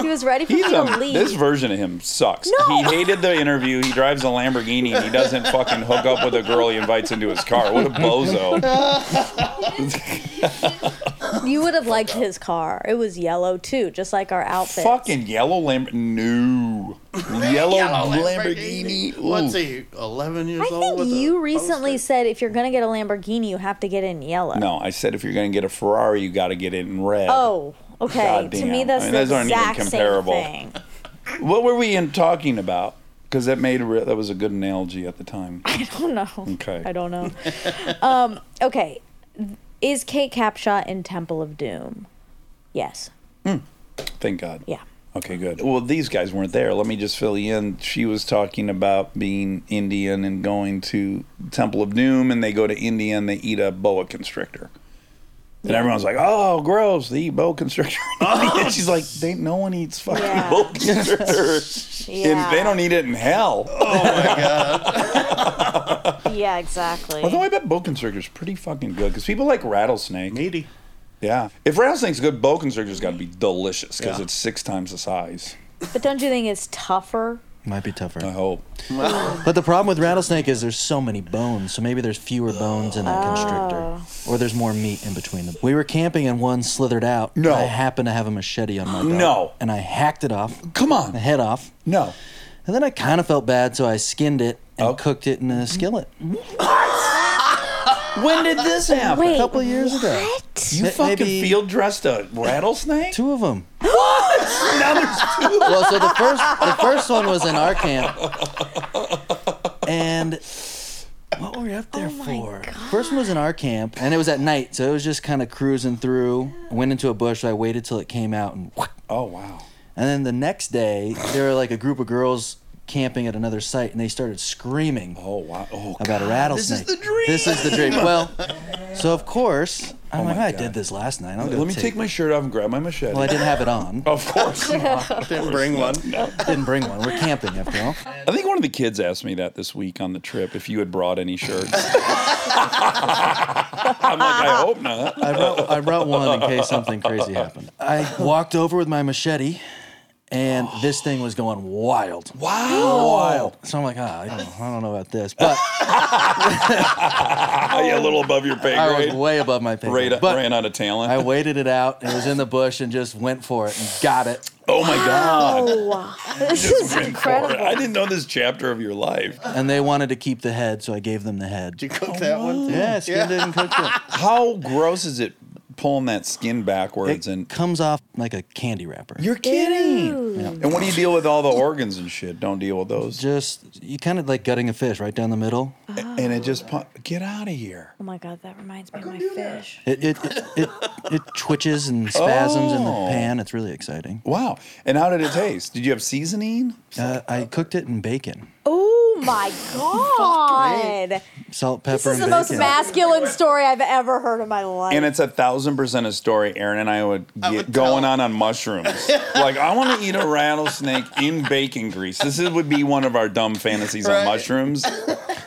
he was ready for He's me to a, leave. this version of him sucks. No. He hated the interview. He drives a Lamborghini and he doesn't fucking hook up with a girl he invites into his car. What a bozo. you would have liked his car. It was yellow too, just like our outfit. fucking yellow Lamb. No. Yellow, Lamborghini. Ooh. What's he? Eleven years I old. think you recently poster? said if you're gonna get a Lamborghini, you have to get it in yellow. No, I said if you're going to get a Ferrari, you got to get it in red. Oh, okay. Goddamn. To me, that's I mean, the those aren't even exact same comparable. thing. What were we in talking about? Because that made a re- that was a good analogy at the time. I don't know. Okay. I don't know. um, okay. Is Kate Capshaw in Temple of Doom? Yes. Thank God. Yeah. Okay, good. Well, these guys weren't there. Let me just fill you in. She was talking about being Indian and going to Temple of Doom, and they go to India and they eat a boa constrictor. And everyone's like, "Oh, gross! They eat boa constrictor." and oh, she's like, "They no one eats fucking Yeah. boa constrictor. Yeah. And they don't eat it in hell." Oh my god! yeah, exactly. Although I bet boa constrictor's pretty fucking good because people like rattlesnake. Meaty. Yeah, if rattlesnake's good, boa constrictor's got to be delicious because Yeah. it's six times the size. but don't you think it's tougher? Might be tougher. I hope. But the problem with rattlesnake is there's so many bones, so maybe there's fewer bones in that constrictor, oh. or there's more meat in between them. We were camping and one slithered out. No. I happened to have a machete on my belt. No. And I hacked it off, Come on. the head off, No. and then I kind of felt bad, so I skinned it and Oh. cooked it in a skillet. When did this happen? Wait, A couple of years ago. What? You Ma- fucking maybe- field dressed a rattlesnake? Two of them. What? now there's two. Well, so the first the first one was in our camp, and what were we up there for? First one was in our camp, and it was at night, so it was just kind of cruising through. Went into a bush. I waited till it came out, and Oh wow. and then the next day there were like a group of girls camping at another site, and they started screaming Oh wow. Oh about a rattlesnake. This is the dream. This is the dream. Well, so of course oh, I'm Oh like, I God. did this last night. I'm gonna Let me take my shirt off and grab my machete. Well, I didn't have it on. Of course. Didn't bring one. No. Didn't bring one. We're camping after all. I think one of the kids asked me that this week on the trip if you had brought any shirts. I'm like, I hope not. I brought, I brought one in case something crazy happened. I walked over with my machete and this thing was going wild. Wow. Wild. So I'm like, ah, I, don't, I don't know about this, but Are you a little above your pay I was grade? way above my pay. Ran, grade. But ran out of talent. I waited it out. It was in the bush and just went for it and got it. oh my god! Oh, this is went for it. incredible. I didn't know this chapter of your life. And they wanted to keep the head, so I gave them the head. Did you cook that one? Too? Yeah, skinned it and cooked it. How gross is it pulling that skin backwards It and comes off like a candy wrapper. you're kidding? And what do you deal with all the organs and shit? Don't deal with those. just you kind of like gutting a fish right down the middle. And it just pu- get out of here. Oh my god, that reminds me of my fish. It it it, it, it twitches and spasms in the Oh. pan. It's really exciting. Wow. And how did it taste? Did you have seasoning? Uh, I cooked it in bacon, Oh my god. salt, pepper, This is and the bacon. most masculine story I've ever heard in my life. And it's a thousand percent a story. Aaron and I would get would going on on mushrooms. like I want to eat a rattlesnake in bacon grease. This is, would be one of our dumb fantasies on Right. mushrooms.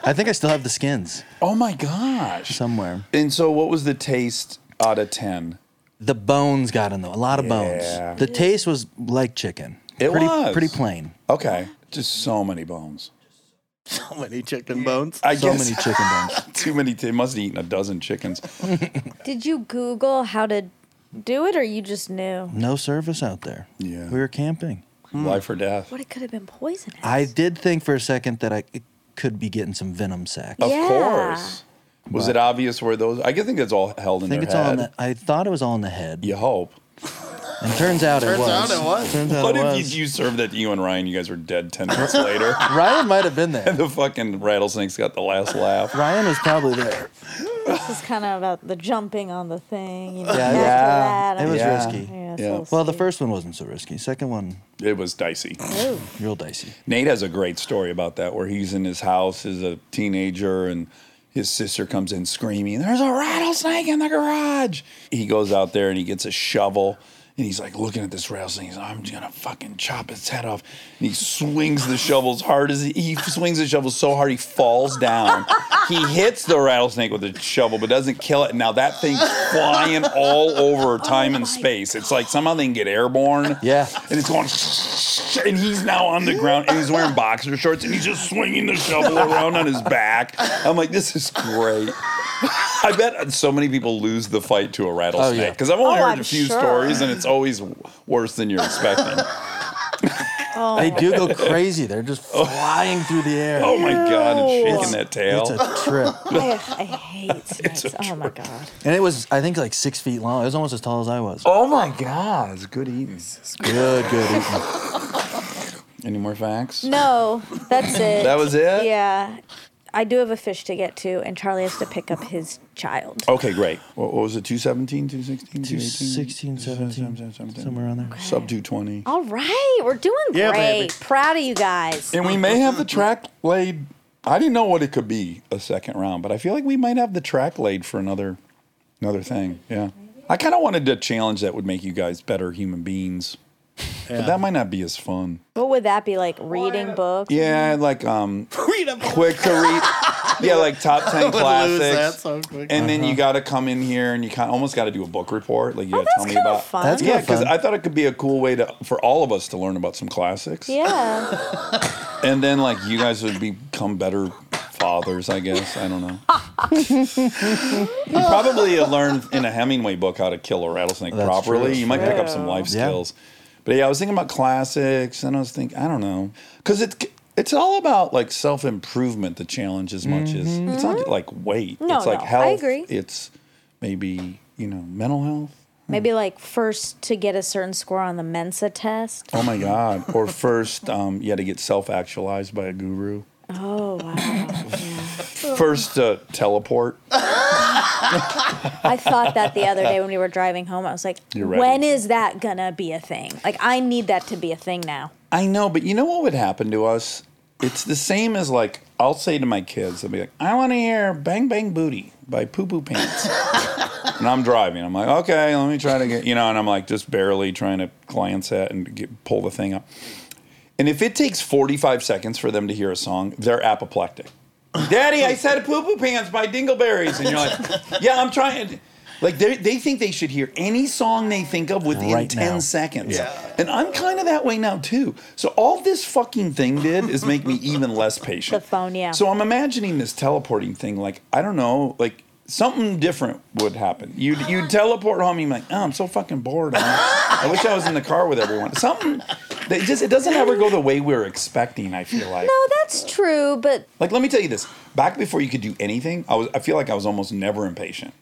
I think I still have the skins Oh my gosh. somewhere. And so, what was the taste out of ten? The bones got in though. A lot of Yeah. bones. The taste was like chicken. It pretty, was. pretty plain. Okay, just so many bones. So many chicken bones. I So guess many chicken bones. too many. They must have eaten a dozen chickens. Did you Google how to do it or you just knew? No service out there. Yeah. We were camping. Hmm. Life or death. What it could have been poisonous. I did think for a second that I it could be getting some venom sacs. Of Yeah. course. Was it obvious where those? I think it's all held in I think their it's all head. in the. I thought it was all in the head, you hope. And turns out Turns it was. out it was. Turns out What it if you, you served that to you and Ryan? You guys were dead ten minutes later. Ryan might have been there. and the fucking rattlesnakes got the last laugh. Ryan was probably there. This is kind of about the jumping on the thing. You know, Yeah, after yeah. that, It was Yeah. risky. Yeah, it's a Yeah. little Well, the first one wasn't so risky. Second one, It was dicey. Ooh. real dicey. Nate has a great story about that where he's in his house as a teenager and his sister comes in screaming, There's a rattlesnake in the garage. He goes out there and he gets a shovel and he's like looking at this rattlesnake. He's like, I'm gonna fucking chop its head off. And he swings the shovel as hard as he, he swings the shovel so hard he falls down. he hits the rattlesnake with the shovel but doesn't kill it. Now that thing's flying all over time and space. It's like somehow they can get airborne. Yeah. And it's going, and he's now on the ground and he's wearing boxer shorts and he's just swinging the shovel around on his back. I'm like, this is great. I bet so many people lose the fight to a oh, rattlesnake yeah. because I've only Oh, heard I'm a few sure. stories and it's always worse than you're expecting. They do go crazy. They're just oh. flying through the air. Oh my god, and Ew. shaking that tail. It's a trip. I, I hate snakes. Oh my god. And it was, I think, like six feet long. It was almost as tall as I was. oh my god, it's good eating. Good, good eating. Any more facts? No, that's it. That was it? Yeah. I do have a fish to get to, and Charlie has to pick up his child. Okay, great. What, what was it? 217, 216, 216, 17, somewhere around there. Sub 220. All right, we're doing Yeah, great. baby. Proud of you guys. And we may have the track laid. I didn't know what it could be a second round, but I feel like we might have the track laid for another another thing. Yeah. I kind of wanted a challenge that would make you guys better human beings. But that might not be as fun. What would that be like? Reading books? Yeah, like um Read a book. quick to read. Yeah, like top 10 would lose that classics. so quick. And then you got to come in here and you kind of almost got to do a book report. Like you Oh, got to that's tell me kind about of fun. That's Yeah, kinda because fun. I thought it could be a cool way to for all of us to learn about some classics. Yeah. And then like you guys would become better fathers, I guess. I don't know. you probably have learned in a Hemingway book how to kill a rattlesnake That's properly. true. You might pick up some life Yeah. skills. But yeah, I was thinking about classics, and I was thinking, I don't know, because it's it's all about like self improvement. The challenge as much as it's not like weight. No, it's like no, I health. agree. It's maybe you know mental health. Maybe like first to get a certain score on the Mensa test. Oh my god! Or first, um, you had to get self actualized by a guru. Oh wow. First, uh, teleport. I thought that the other day when we were driving home. I was like, when is that gonna be a thing? Like I need that to be a thing now. I know, but you know what would happen to us? It's the same as like I'll say to my kids, I'll be like, "I want to hear Bang Bang Booty by Poo Poo Pants," and I'm driving. I'm like, "Okay, let me try to get," you know, and I'm like just barely trying to glance at and get, pull the thing up. And if it takes 45 seconds for them to hear a song, they're apoplectic. Daddy, I said Poo Poo Pants by Dingleberries, and you're like, "Yeah, I'm trying." Like they they think they should hear any song they think of within Right 10 now. seconds. Yeah. And I'm kind of that way now too. So all this fucking thing did is make me even less patient. The phone, yeah. So I'm imagining this teleporting thing like I don't know, like something different would happen. You'd you'd teleport home, you're like, oh, I'm so fucking bored. I, I wish I was in the car with everyone. Something that just it doesn't ever go the way we're expecting, I feel like. No, that's true, but Like, let me tell you this. Back before you could do anything, I was. I feel like I was almost never impatient.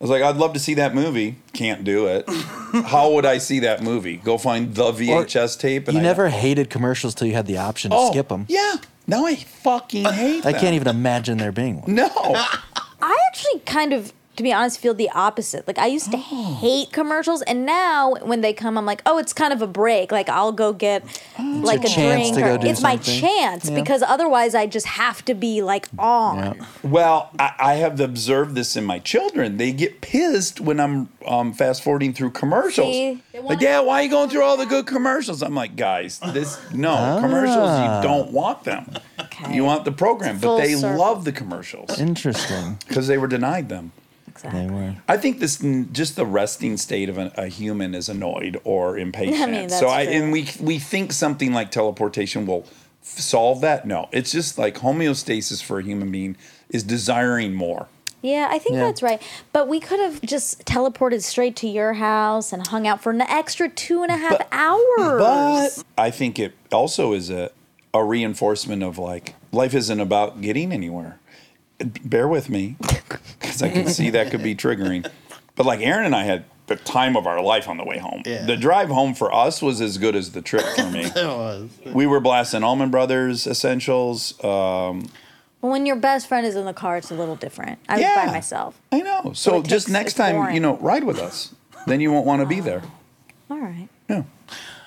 I was like, I'd love to see that movie. Can't do it. How would I see that movie? Go find the VHS tape. And You I, never hated commercials till you had the option to oh, skip them. Yeah. Now I fucking hate. I them. can't even imagine there being one. No. I actually kind of, to be honest, feel the opposite. Like I used to Oh. hate commercials, and now when they come, I'm like, oh, it's kind of a break. Like I'll go get like your a drink, or it's my chance Yeah. because otherwise I just have to be like on. Yeah. Well, I, I have observed this in my children. They get pissed when I'm um, fast forwarding through commercials. Like, yeah, why are you going through all the good commercials? I'm like, guys, this no commercials. Ah. You don't want them. Okay. You want the program, but they circle. love the commercials Interesting. because they were denied them. They were. I think this just the resting state of a, a human is annoyed or impatient. I that's so I true. and we we think something like teleportation will f- solve that. No, it's just like homeostasis for a human being is desiring more. Yeah, I think Yeah. that's right. But we could have just teleported straight to your house and hung out for an extra two and a half But- hours. But I think it also is a a reinforcement of like life isn't about getting anywhere. Bear with me because I can see that could be triggering. But like Aaron and I had the time of our life on the way home. Yeah. The drive home for us was as good as the trip for me. It was. we were blasting Allman Brothers essentials. Um, Well, when your best friend is in the car, it's a little different. I was by myself. I know. So it just takes- next time, boring. you know, ride with us. Then you won't want to be there. All right. Yeah,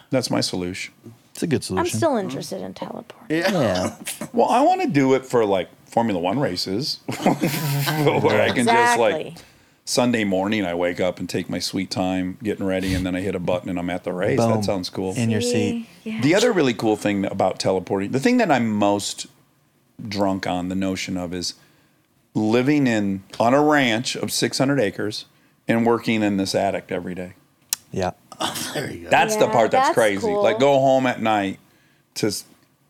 that's my solution. It's a good solution. I'm still interested in teleporting. yeah. Well, I want to do it for like Formula One races, where I can just like Sunday morning I wake up and take my sweet time getting ready, and then I hit a button and I'm at the race. Boom. That sounds cool. In your seat. Yeah. The other really cool thing about teleporting, the thing that I'm most drunk on the notion of is living in on a ranch of 600 acres and working in this attic every day. Yeah. There you go. That's the part that's, that's crazy. cool. Like go home at night to s-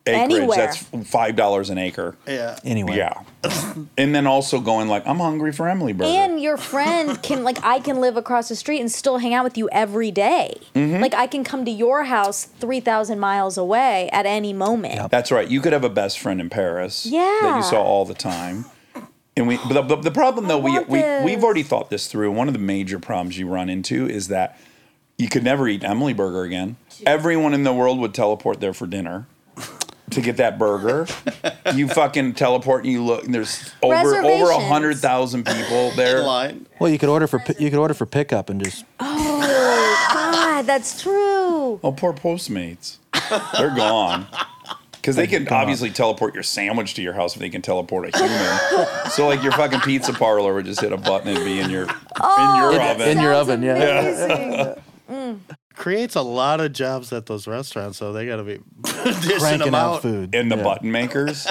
acreage. Anywhere. That's five dollars an acre. yeah. Anyway. Yeah. and then also going like, I'm hungry for Emily Burger. And your friend can like I can live across the street and still hang out with you every day. Mm-hmm. Like I can come to your house three thousand miles away at any moment. That's right. You could have a best friend in Paris that Yeah. you saw all the time. And we, but the, the, the problem though, we, want we, this. we've already thought this through. One of the major problems you run into is that you could never eat Emily Burger again. Everyone in the world would teleport there for dinner to get that burger. you fucking teleport and you look, and there's over over a hundred thousand people there. In line. Well, you could order for pi- you could order for pickup and just Oh God, that's true. Oh, poor Postmates. They're gone. Because they can obviously teleport your sandwich to your house if they can teleport a human. so like your fucking pizza parlor would just hit a button and be in your in oh, your oven. in your Sounds oven. Yeah. amazing. Mm. Creates a lot of jobs at those restaurants, so they got to be dishing Cranking them out out. food. and the Yeah. button makers.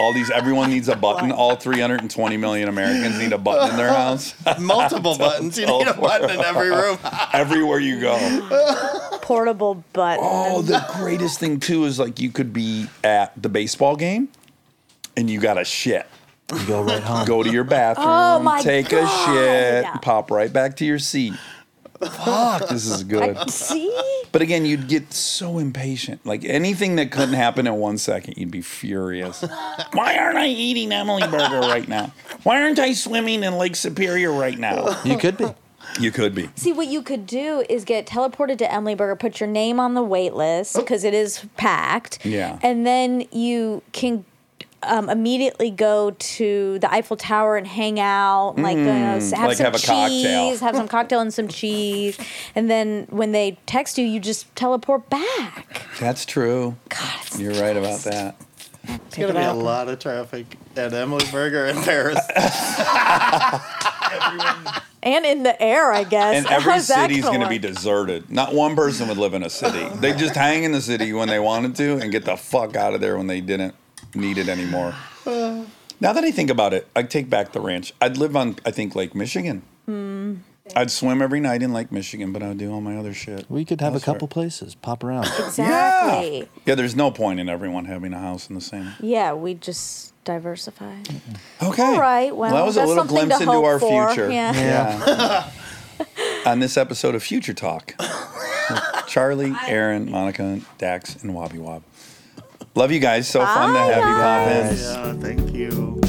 All these everyone needs a button. All 320 million Americans need a button in their house. Multiple buttons. You need a button in every room. Everywhere you go. Portable button. Oh, the greatest thing too is like you could be at the baseball game and you got a shit. You go right home. go to your bathroom, Oh my take God. a shit, pop right back to your seat. Fuck, this is good. See? But again, you'd get so impatient. Like anything that couldn't happen in one second, you'd be furious. Why aren't I eating Emily Burger right now? Why aren't I swimming in Lake Superior right now? You could be. You could be. See, what you could do is get teleported to Emily Burger, put your name on the wait list oh. because it is packed. Oh. Yeah. And then you can um, immediately go to the Eiffel Tower and hang out, like, you know, have Mm, like some have cheese, cocktail. have some cocktail and some cheese. And then when they text you, you just teleport back. That's true. God, it's You're right about that. It's going to be a lot of traffic at Emily Burger in Paris. and in the air, I guess. And every How's city's going to work? be deserted. Not one person would live in a city. They just hang in the city when they wanted to and get the fuck out of there when they didn't need it anymore. Uh. Now that I think about it, I'd take back the ranch. I'd live on, I think, Lake Michigan. Hmm. I'd swim every night in Lake Michigan, but I'd do all my other shit. We could have That's a couple fair. places. Pop around. Exactly. Yeah, there's no point in everyone having a house in the same. Yeah, we just diversify. Okay. All right. Well, that was a that's little something glimpse to into hope our for. future. Yeah. Yeah. On this episode of Future Talk, Charlie, Aaron, Monica, Dax, and Wobby Wob. Love you guys. So fun to Bye, have you pop in. Yeah, thank you.